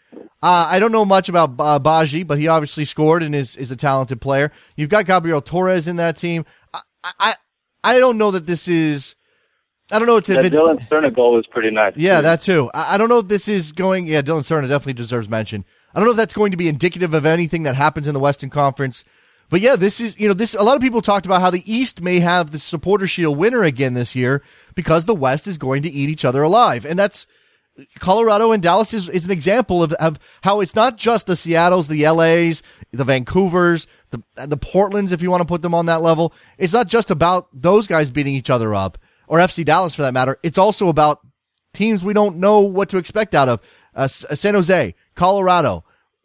Uh, I don't know much about uh, Badji, but he obviously scored and is, is a talented player. You've got Gabriel Torres in that team. I, I, I don't know that this is I don't know if that it's Dillon Serna goal was pretty nice. Yeah, too. that too. I, I, don't know if this is going. Yeah, Dillon Serna definitely deserves mention. I don't know if that's going to be indicative of anything that happens in the Western Conference. But yeah, this is you know this. A lot of people talked about how the East may have the Supporter Shield winner again this year because the West is going to eat each other alive, and that's Colorado and Dallas is, is an example of, of how it's not just the Seattles, the LAs, the Vancouvers, the the Portlands, if you want to put them on that level. It's not just about those guys beating each other up or FC Dallas for that matter. It's also about teams we don't know what to expect out of. Uh, uh, San Jose, Colorado.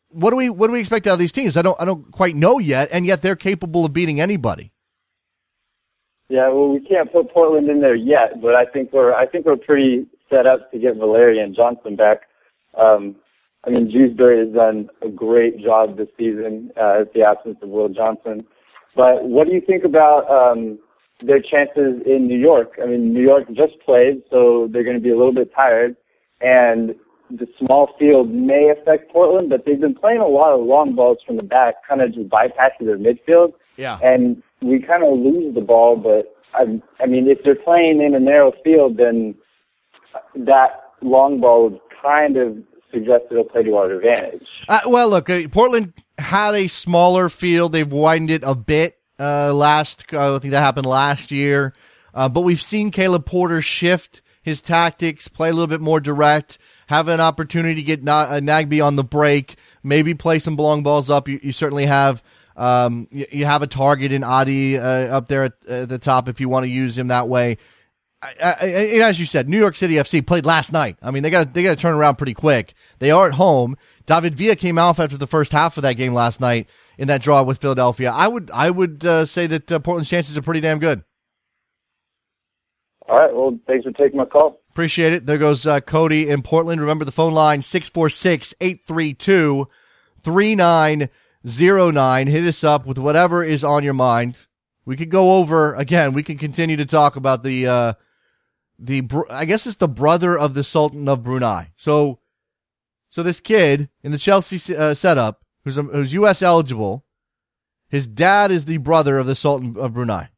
What do we what do we expect out of these teams? I don't I don't quite know yet, and yet they're capable of beating anybody. Yeah, well, we can't put Portland in there yet, but I think we're I think we're pretty set up to get Valeria Valerian Johnson back. Um, I mean, Jewsbury has done a great job this season uh, at the absence of Will Johnson. But what do you think about um, their chances in New York. I mean, New York just played, so they're going to be a little bit tired, and the small field may affect Portland, but they've been playing a lot of long balls from the back, kind of just bypassing their midfield. Yeah. And we kind of lose the ball, but I, I mean, if they're playing in a narrow field, then that long ball would kind of suggest it'll play to our advantage. Uh, well, look, uh, Portland had a smaller field. They've widened it a bit uh, last. Uh, I think that happened last year. Uh, but we've seen Caleb Porter shift his tactics, play a little bit more direct, have an opportunity to get Na- uh, Nagbe on the break, maybe play some long balls up. You, you certainly have. Um, you, have a target in Adi up there at, at, the top if you want to use him that way. I, I, as you said, New York City FC played last night. I mean, they got they got to turn around pretty quick. They are at home. David Villa came off after the first half of that game last night in that draw with Philadelphia. I would I would uh, say that uh, Portland's chances are pretty damn good. All right. Well, thanks for taking my call. Appreciate it. There goes uh, Cody in Portland. Remember the phone line 646 832 3909. Hit us up with whatever is on your mind. We could go over again. We can continue to talk about the uh, the I guess it's the brother of the Sultan of Brunei. So so this kid in the Chelsea uh, setup who's, who's U.S. eligible. His dad is the brother of the Sultan of Brunei.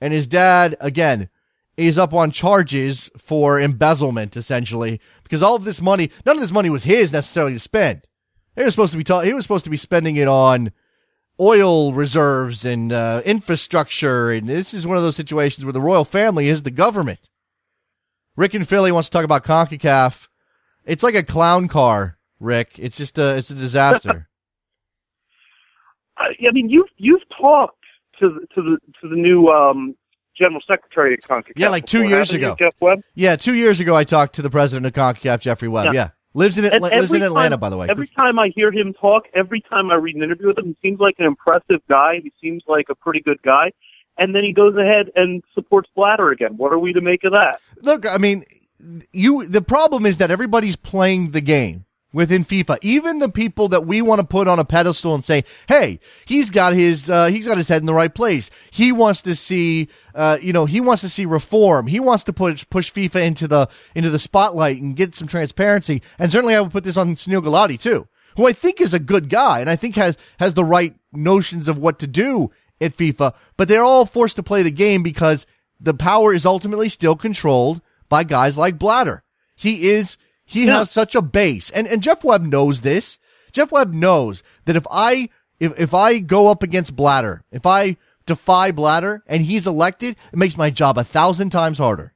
And his dad, again, is up on charges for embezzlement, essentially, because all of this money, none of this money was his necessarily to spend. He was supposed to be, ta- he was supposed to be spending it on oil reserves and uh, infrastructure. And this is one of those situations where the royal family is the government. Rick and Philly wants to talk about CONCACAF. It's like a clown car, Rick. It's just a, it's a disaster. I mean, you've you've talked to the, to the to the new um, general secretary of CONCACAF. Yeah, like two before, years ago. Jeff Webb. Yeah, two years ago, I talked to the president of CONCACAF, Jeffrey Webb. Yeah, yeah. lives in Atla- lives in Atlanta, time, by the way. Every time I hear him talk, every time I read an interview with him, he seems like an impressive guy. He seems like a pretty good guy, and then he goes ahead and supports Blatter again. What are we to make of that? Look, I mean, you. The problem is that everybody's playing the game within FIFA. Even the people that we want to put on a pedestal and say, "Hey, he's got his uh, he's got his head in the right place. He wants to see, uh, you know, he wants to see reform. He wants to push push FIFA into the into the spotlight and get some transparency. And certainly, I would put this on Sunil Gulati too, who I think is a good guy and I think has has the right notions of what to do at FIFA. But they're all forced to play the game because the power is ultimately still controlled by guys like Blatter. He is he yeah. has such a base. And, and Jeff Webb knows this. Jeff Webb knows that if I, if, if I go up against Blatter, if I defy Blatter and he's elected, it makes my job a thousand times harder.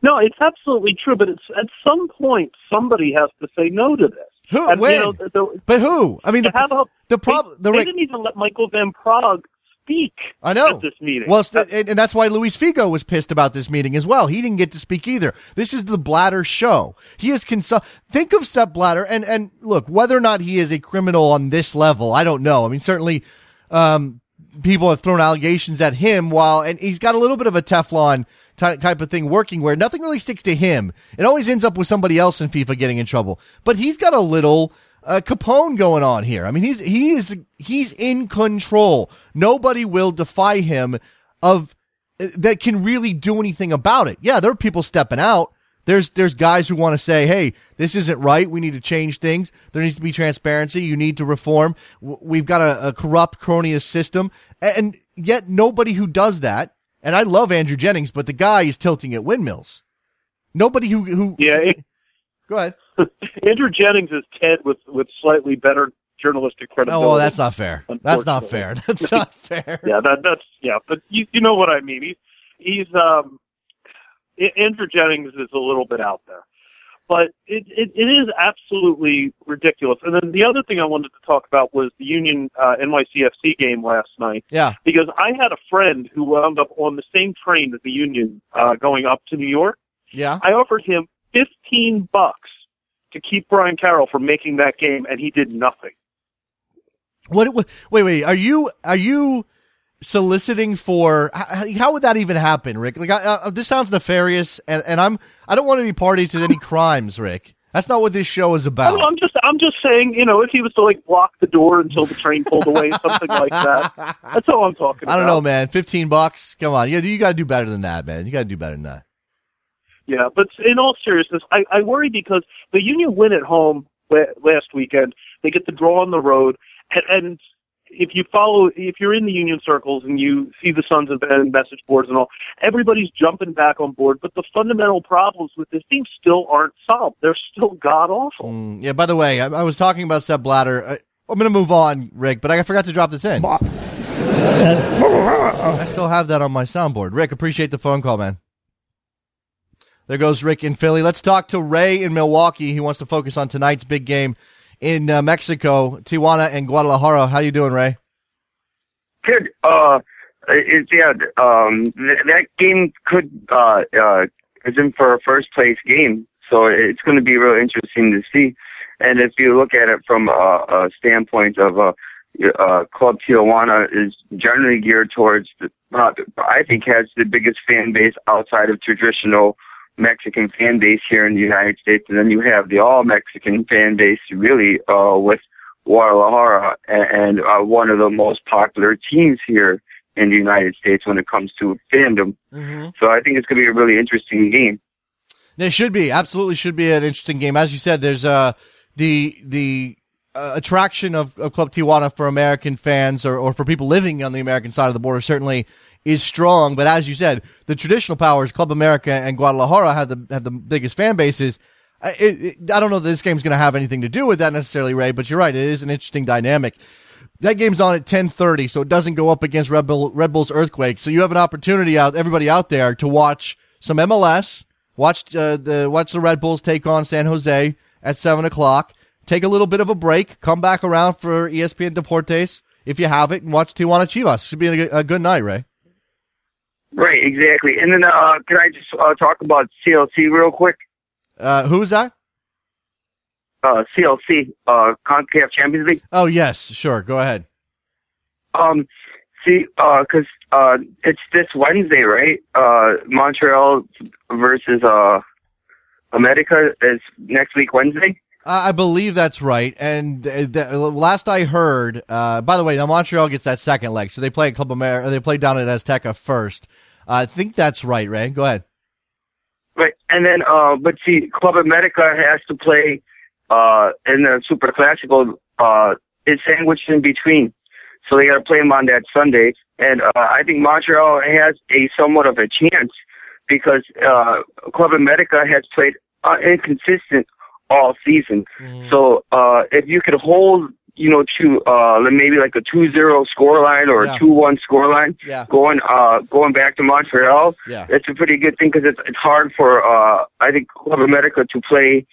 No, it's absolutely true, but it's at some point somebody has to say no to this. Who? And, when? You know, the, but who? I mean, the, a, the problem. they, The they didn't even let Michael Van Praag speak I know. at this meeting. Well, st- and, and that's why Luis Figo was pissed about this meeting as well. He didn't get to speak either. This is the Blatter show. He is consul- think of Sepp Blatter and and look whether or not he is a criminal on this level. I don't know. I mean, certainly, um, people have thrown allegations at him while and he's got a little bit of a Teflon type of thing working where nothing really sticks to him. It always ends up with somebody else in FIFA getting in trouble. But he's got a little uh, Capone going on here. I mean, he's he is he's in control. Nobody will defy him of uh, that can really do anything about it. Yeah, there are people stepping out. There's there's guys who want to say, "Hey, this isn't right. We need to change things. There needs to be transparency. You need to reform. We've got a, a corrupt, cronyist system." And yet, nobody who does that. And I love Andrew Jennings, but the guy is tilting at windmills. Nobody who who yeah, it, go ahead. Andrew Jennings is Ted with with slightly better journalistic credibility. Oh, well, that's not fair. That's not fair. That's not fair. yeah, that that's yeah, but you you know what I mean. He's he's um Andrew Jennings is a little bit out there, but it, it it is absolutely ridiculous. And then the other thing I wanted to talk about was the Union uh, NYCFC game last night Yeah. because I had a friend who wound up on the same train as the Union uh, going up to New York. Yeah. I offered him fifteen bucks to keep Brian Carroll from making that game, and he did nothing. What, what? Wait, wait. Are you are you soliciting for? How, how would that even happen, Rick? Like, I, uh, this sounds nefarious, and, and I'm I don't want to be party to any crimes, Rick. That's not what this show is about. I'm just, I'm just saying, you know, if he was to like block the door until the train pulled away, something like that. That's all I'm talking about. I don't know, man. Fifteen bucks. Come on, you you got to do better than that, man. You got to do better than that. Yeah, but in all seriousness, I, I worry because the Union win at home last weekend. They get the draw on the road, and, and if you follow, if you're in the Union circles and you see the Sons of Ben message boards and all, everybody's jumping back on board. But the fundamental problems with this team still aren't solved. They're still god awful. Mm, yeah. By the way, I, I was talking about Sepp Blatter. I, I'm going to move on, Rick, but I forgot to drop this in. I still have that on my soundboard. Rick, appreciate the phone call, man. There goes Rick in Philly. Let's talk to Ray in Milwaukee. He wants to focus on tonight's big game in uh, Mexico, Tijuana and Guadalajara. How you doing, Ray? Good. Uh, it, yeah, um, th- that game could uh, uh, is in for a first place game, so it's going to be real interesting to see. And if you look at it from a, a standpoint of uh, uh, Club Tijuana is generally geared towards, the, uh, I think, has the biggest fan base outside of traditional Mexican fan base here in the United States, and then you have the all Mexican fan base, really, uh, with Guadalajara and, and uh, one of the most popular teams here in the United States when it comes to fandom. Mm-hmm. So I think it's going to be a really interesting game. It should be absolutely should be an interesting game. As you said, there's uh the the uh, attraction of, of Club Tijuana for American fans or, or for people living on the American side of the border certainly is strong. But as you said, the traditional powers, Club America and Guadalajara, have the have the biggest fan bases. I, it, I don't know that this game's going to have anything to do with that necessarily, Ray. But you're right; it is an interesting dynamic. That game's on at 10:30, so it doesn't go up against Red, Bull, Red Bulls Earthquake. So you have an opportunity out, everybody out there, to watch some MLS. Watch uh, the watch the Red Bulls take on San Jose at seven o'clock. Take a little bit of a break. Come back around for ESPN Deportes if you have it, and watch Tijuana Chivas. Should be a, a good night, Ray. Right, exactly. And then uh, can I just uh, talk about CLC real quick? Uh, who is that? Uh, CLC, uh, CONCACAF Champions League. Oh yes, sure. Go ahead. Um, see, uh 'cause uh, it's this Wednesday, right? Uh, Montreal versus uh, America is next week Wednesday. I I believe that's right. And th- th- last I heard, uh, by the way, now Montreal gets that second leg, so they play a Club America. They play down at Azteca first. I think that's right, Ray. Go ahead. Right, and then uh, but see, Club America has to play uh in the Super Classical. Uh, it's sandwiched in between, so they got to play them on that Sunday. And uh, I think Montreal has a somewhat of a chance because uh, Club America has played uh, inconsistent all season. So uh, if you could hold you know, to uh, maybe like a 2-0 score line or Yeah. a 2-1 score line, Yeah. going uh, going back to Montreal, Yeah. That's a pretty good thing because it's it's hard for uh, I think Club America to play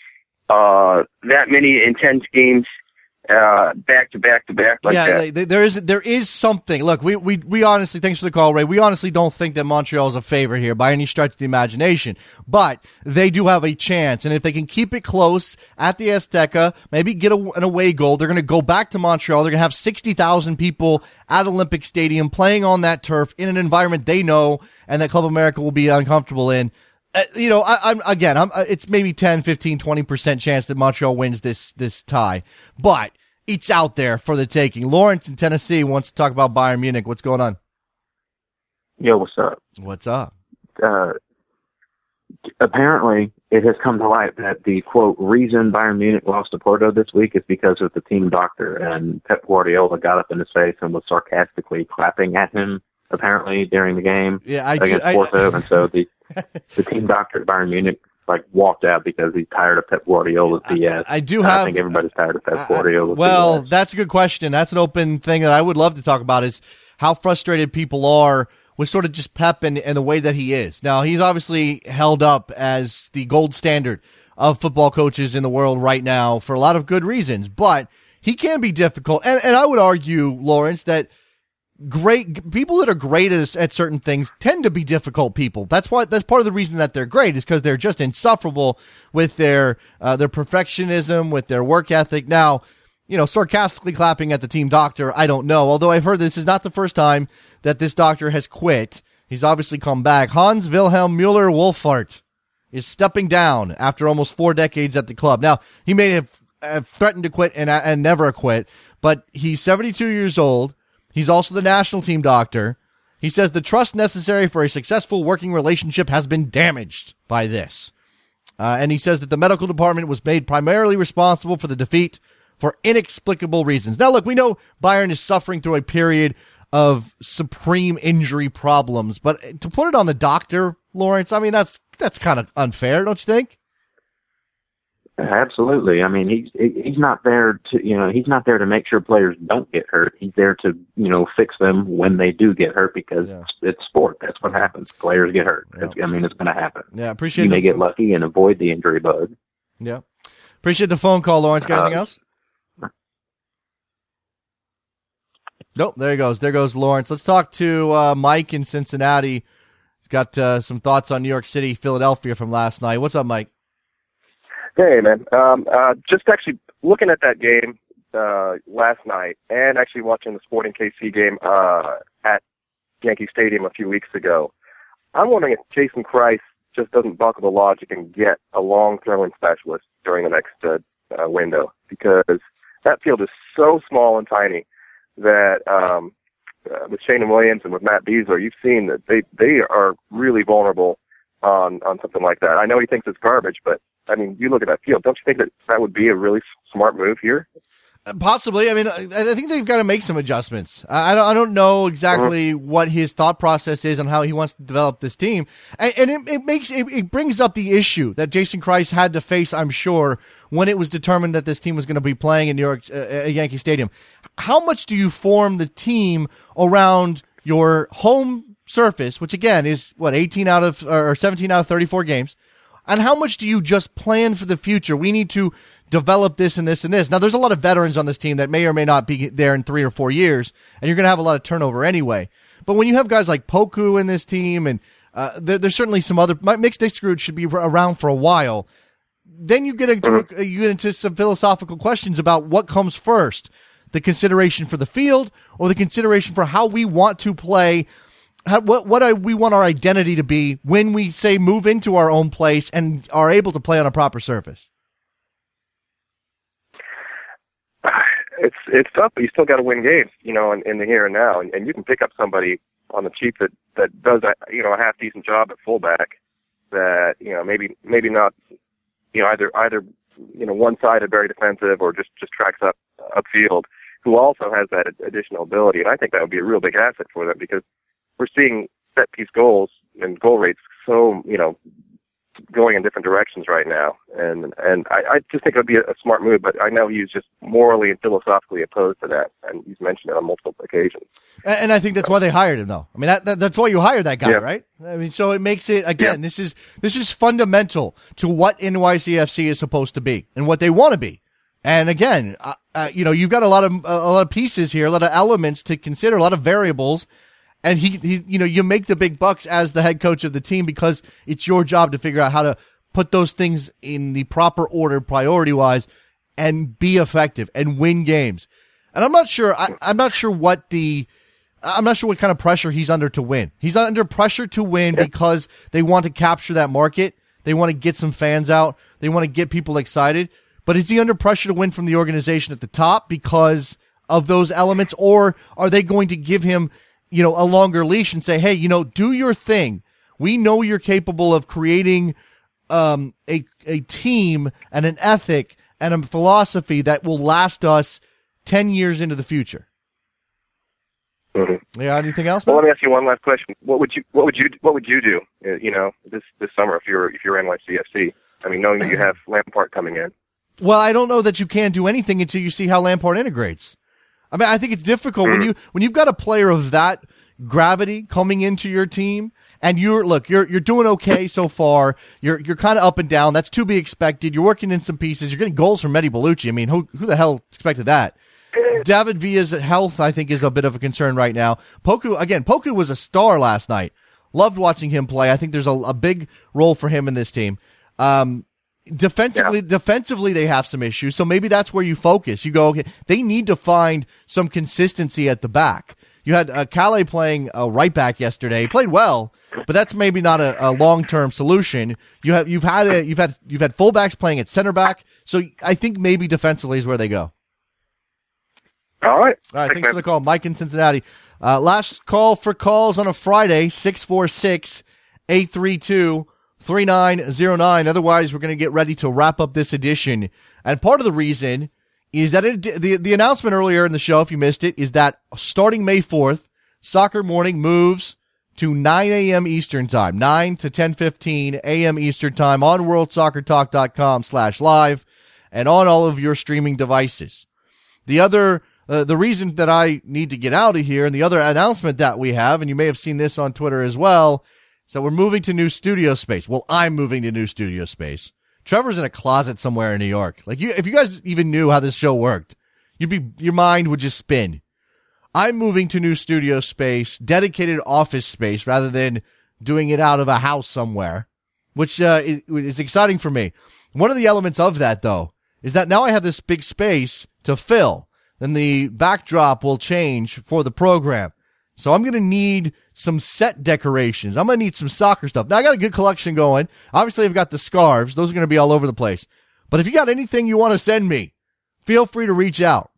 uh, that many intense games uh, back to back to back like yeah, that. there is there is something. Look, we, we we honestly, thanks for the call, Ray. We honestly don't think that Montreal is a favorite here by any stretch of the imagination, but they do have a chance, and if they can keep it close at the Azteca, maybe get a, an away goal, they're going to go back to Montreal. They're going to have sixty thousand people at Olympic Stadium playing on that turf in an environment they know and that Club America will be uncomfortable in. Uh, you know, I, I'm again, I'm, uh, it's maybe 10, 15, 20% chance that Montreal wins this, this tie, but it's out there for the taking. Lawrence in Tennessee wants to talk about Bayern Munich. What's going on? Yo, what's up? What's up? Uh, apparently, it has come to light that the quote reason Bayern Munich lost to Porto this week is because of the team doctor, and Pep Guardiola got up in his face and was sarcastically clapping at him. Apparently, during the game Yeah, I do. against I, Porto, and so the the team doctor at Bayern Munich like walked out because he's tired of Pep Guardiola's BS. I do And have. I think everybody's tired of Pep I- Guardiola's well, BS. that's a good question. That's an open thing that I would love to talk about is how frustrated people are with sort of just Pep and, and the way that he is. Now, he's obviously held up as the gold standard of football coaches in the world right now for a lot of good reasons, but he can be difficult. And, and I would argue, Lawrence, that great people that are great at, at certain things tend to be difficult people. That's why that's part of the reason that they're great is because they're just insufferable with their uh, their perfectionism, with their work ethic. Now, you know, sarcastically clapping at the team doctor, I don't know. Although I've heard this is not the first time that this doctor has quit. He's obviously come back. Hans Wilhelm Mueller Wohlfahrt is stepping down after almost four decades at the club. Now, he may have, have threatened to quit and, and never quit, but he's 72 years old. He's also the national team doctor. He says the trust necessary for a successful working relationship has been damaged by this. Uh, and he says that the medical department was made primarily responsible for the defeat for inexplicable reasons. Now, look, we know Bayern is suffering through a period of supreme injury problems, but to put it on the doctor, Lawrence, I mean, that's, that's kind of unfair, don't you think? Absolutely. I mean, he's he's not there to you know he's not there to make sure players don't get hurt. He's there to you know fix them when they do get hurt because Yeah. it's, it's sport. That's what happens. Players get hurt. Yeah. I mean, it's going to happen. Yeah, appreciate You the, may get lucky and avoid the injury bug. Yeah. Appreciate the phone call, Lawrence. Got anything Uh, else? Nope. There he goes. There goes Lawrence. Let's talk to uh, Mike in Cincinnati. He's got uh, some thoughts on New York City, Philadelphia from last night. What's up, Mike? Hey, man. Um, uh, just actually looking at that game uh, last night, and actually watching the Sporting KC game uh, at Yankee Stadium a few weeks ago. I'm wondering if Jason Kreis just doesn't buckle the logic and get a long throwing specialist during the next uh, uh, window because that field is so small and tiny that um, uh, with Shane Williams and with Matt Beasley, you've seen that they they are really vulnerable on on something like that. I know he thinks it's garbage, but I mean, you look at that field. Don't you think that that would be a really smart move here? Uh, Possibly. I mean, I I think they've got to make some adjustments. I don't, I don't know exactly what his thought process is on how he wants to develop this team, and, and it, it makes it, it brings up the issue that Jason Kreis had to face. I'm sure when it was determined that this team was going to be playing in New York uh, at Yankee Stadium. How much do you form the team around your home surface, which again is what 18 out of or 17 out of 34 games? And how much do you just plan for the future? We need to develop this and this and this. Now, there's a lot of veterans on this team that may or may not be there in three or four years, and you're going to have a lot of turnover anyway. But when you have guys like Poku in this team, and uh, there, there's certainly some other Mix Diskerud should be around for a while. Then you get into you get into some philosophical questions about what comes first: the consideration for the field or the consideration for how we want to play how, what what I, we want our identity to be when we say move into our own place and are able to play on a proper surface. It's it's tough, but you still got to win games, you know, in, in the here and now, and, and you can pick up somebody on the cheap that that does a you know a half decent job at fullback. That you know maybe maybe not you know either either you know one sided very defensive or just just tracks up upfield. Who also has that additional ability, and I think that would be a real big asset for them because we're seeing set piece goals and goal rates so you know going in different directions right now, and and I, I just think it would be a, a smart move. But I know he's just morally and philosophically opposed to that, and he's mentioned it on multiple occasions. And, and I think that's why they hired him, though. I mean, that, that that's why you hired that guy, Yeah. right? I mean, so it makes it again. This is this is fundamental to what NYCFC is supposed to be and what they want to be. And again, uh, uh, you know, you've got a lot of a lot of pieces here, a lot of elements to consider, a lot of variables. And he, he, you know, you make the big bucks as the head coach of the team because it's your job to figure out how to put those things in the proper order, priority wise, and be effective and win games. And I'm not sure. I, I'm not sure what the. I'm not sure what kind of pressure he's under to win. He's under pressure to win because they want to capture that market. They want to get some fans out. They want to get people excited. But is he under pressure to win from the organization at the top because of those elements, or are they going to give him, you know, a longer leash and say, "Hey, you know, do your thing. We know you're capable of creating um, a a team and an ethic and a philosophy that will last us ten years into the future." Mm-hmm. Yeah. Anything else? Well, let me ask you one last question. What would you what would you what would you do? uh, You know, this this summer if you're if you're NYCFC. I mean, knowing that you have Lampard coming in. Well, I don't know that you can't do anything until you see how Lampard integrates. I mean, I think it's difficult when you when you've got a player of that gravity coming into your team, and you're look, you're you're doing okay so far. You're you're kind of up and down. That's to be expected. You're working in some pieces. You're getting goals from Mehdi Ballouchy. I mean, who who the hell expected that? David Villa's health, I think, is a bit of a concern right now. Poku again. Poku was a star last night. Loved watching him play. I think there's a, a big role for him in this team. Um, defensively defensively they have some issues so maybe that's where you focus. You go okay they need to find some consistency at the back. You had uh, Calais playing uh, right back yesterday. He played well but that's maybe not a, a long-term solution. You have you've had a, you've had you've had fullbacks playing at center back so i think maybe defensively is where they go. All right. all right thanks for the call. Mike in cincinnati. Uh, last call for calls on a friday 646 832 3909. Otherwise, we're going to get ready to wrap up this edition. And part of the reason is that it, the, the announcement earlier in the show, if you missed it, is that starting May 4th, Soccer Morning moves to 9 a.m. Eastern Time, 9 to 10:15 a.m. Eastern Time on worldsoccertalk.com slash live and on all of your streaming devices. The other, uh, the reason that I need to get out of here and the other announcement that we have, and you may have seen this on Twitter as well, that we're moving to new studio space. Well, I'm moving to new studio space. Trevor's in a closet somewhere in New York. Like you, if you guys even knew how this show worked, you'd be, your mind would just spin. I'm moving to new studio space, dedicated office space rather than doing it out of a house somewhere, which uh, is, is exciting for me. One of the elements of that though is that now I have this big space to fill. and the backdrop will change for the program. So I'm going to need some set decorations. I'm going to need some soccer stuff. Now I got a good collection going. Obviously I've got the scarves. Those are going to be all over the place. But if you got anything you want to send me, feel free to reach out.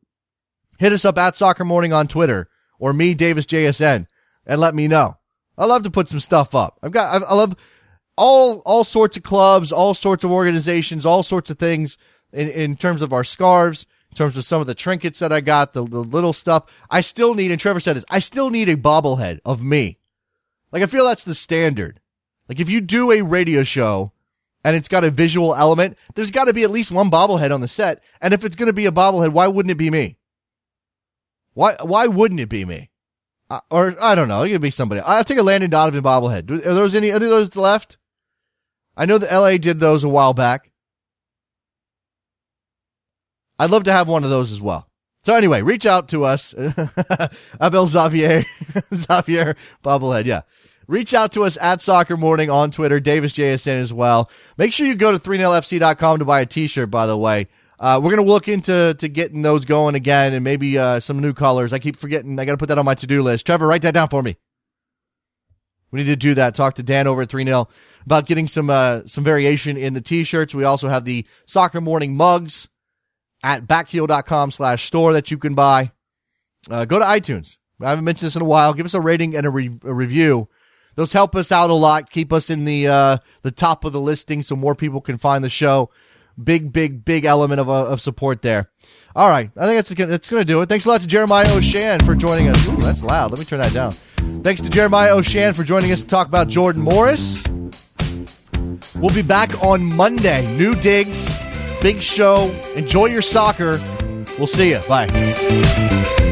Hit us up at Soccer Morning on Twitter or me, Davis JSN, and let me know. I love to put some stuff up. I've got, I love all, all sorts of clubs, all sorts of organizations, all sorts of things in, in terms of our scarves, in terms of some of the trinkets that I got, the, the little stuff. I still need, and Trevor said this, I still need a bobblehead of me. Like, I feel that's the standard. Like, if you do a radio show and it's got a visual element, there's got to be at least one bobblehead on the set. And if it's going to be a bobblehead, why wouldn't it be me? Why, why wouldn't it be me? Uh, or, I don't know. It could be somebody. I'll take a Landon Donovan bobblehead. Are those any, are those left? I know that LA did those a while back. I'd love to have one of those as well. So anyway, reach out to us. Abel Xavier, Xavier bobblehead. Yeah. Reach out to us at Soccer Morning on Twitter, Davis JSN as well. Make sure you go to 3nlfc.com to buy a t-shirt, by the way. Uh, we're going to look into to getting those going again and maybe uh, some new colors. I keep forgetting. I got to put that on my to-do list. Trevor, write that down for me. We need to do that. Talk to Dan over at 3 0 about getting some uh, some variation in the t-shirts. We also have the Soccer Morning mugs at backheel.com slash store that you can buy. Uh, go to iTunes. I haven't mentioned this in a while. Give us a rating and a, re- a review. Those help us out a lot. Keep us in the uh, the top of the listing so more people can find the show. Big, big, big element of, uh, of support there. All right. I think that's, that's going to do it. Thanks a lot to Jeremiah Oshan for joining us. Ooh, that's loud. Let me turn that down. Thanks to Jeremiah Oshan for joining us to talk about Jordan Morris. We'll be back on Monday. New digs, big show. Enjoy your soccer. We'll see you. Bye.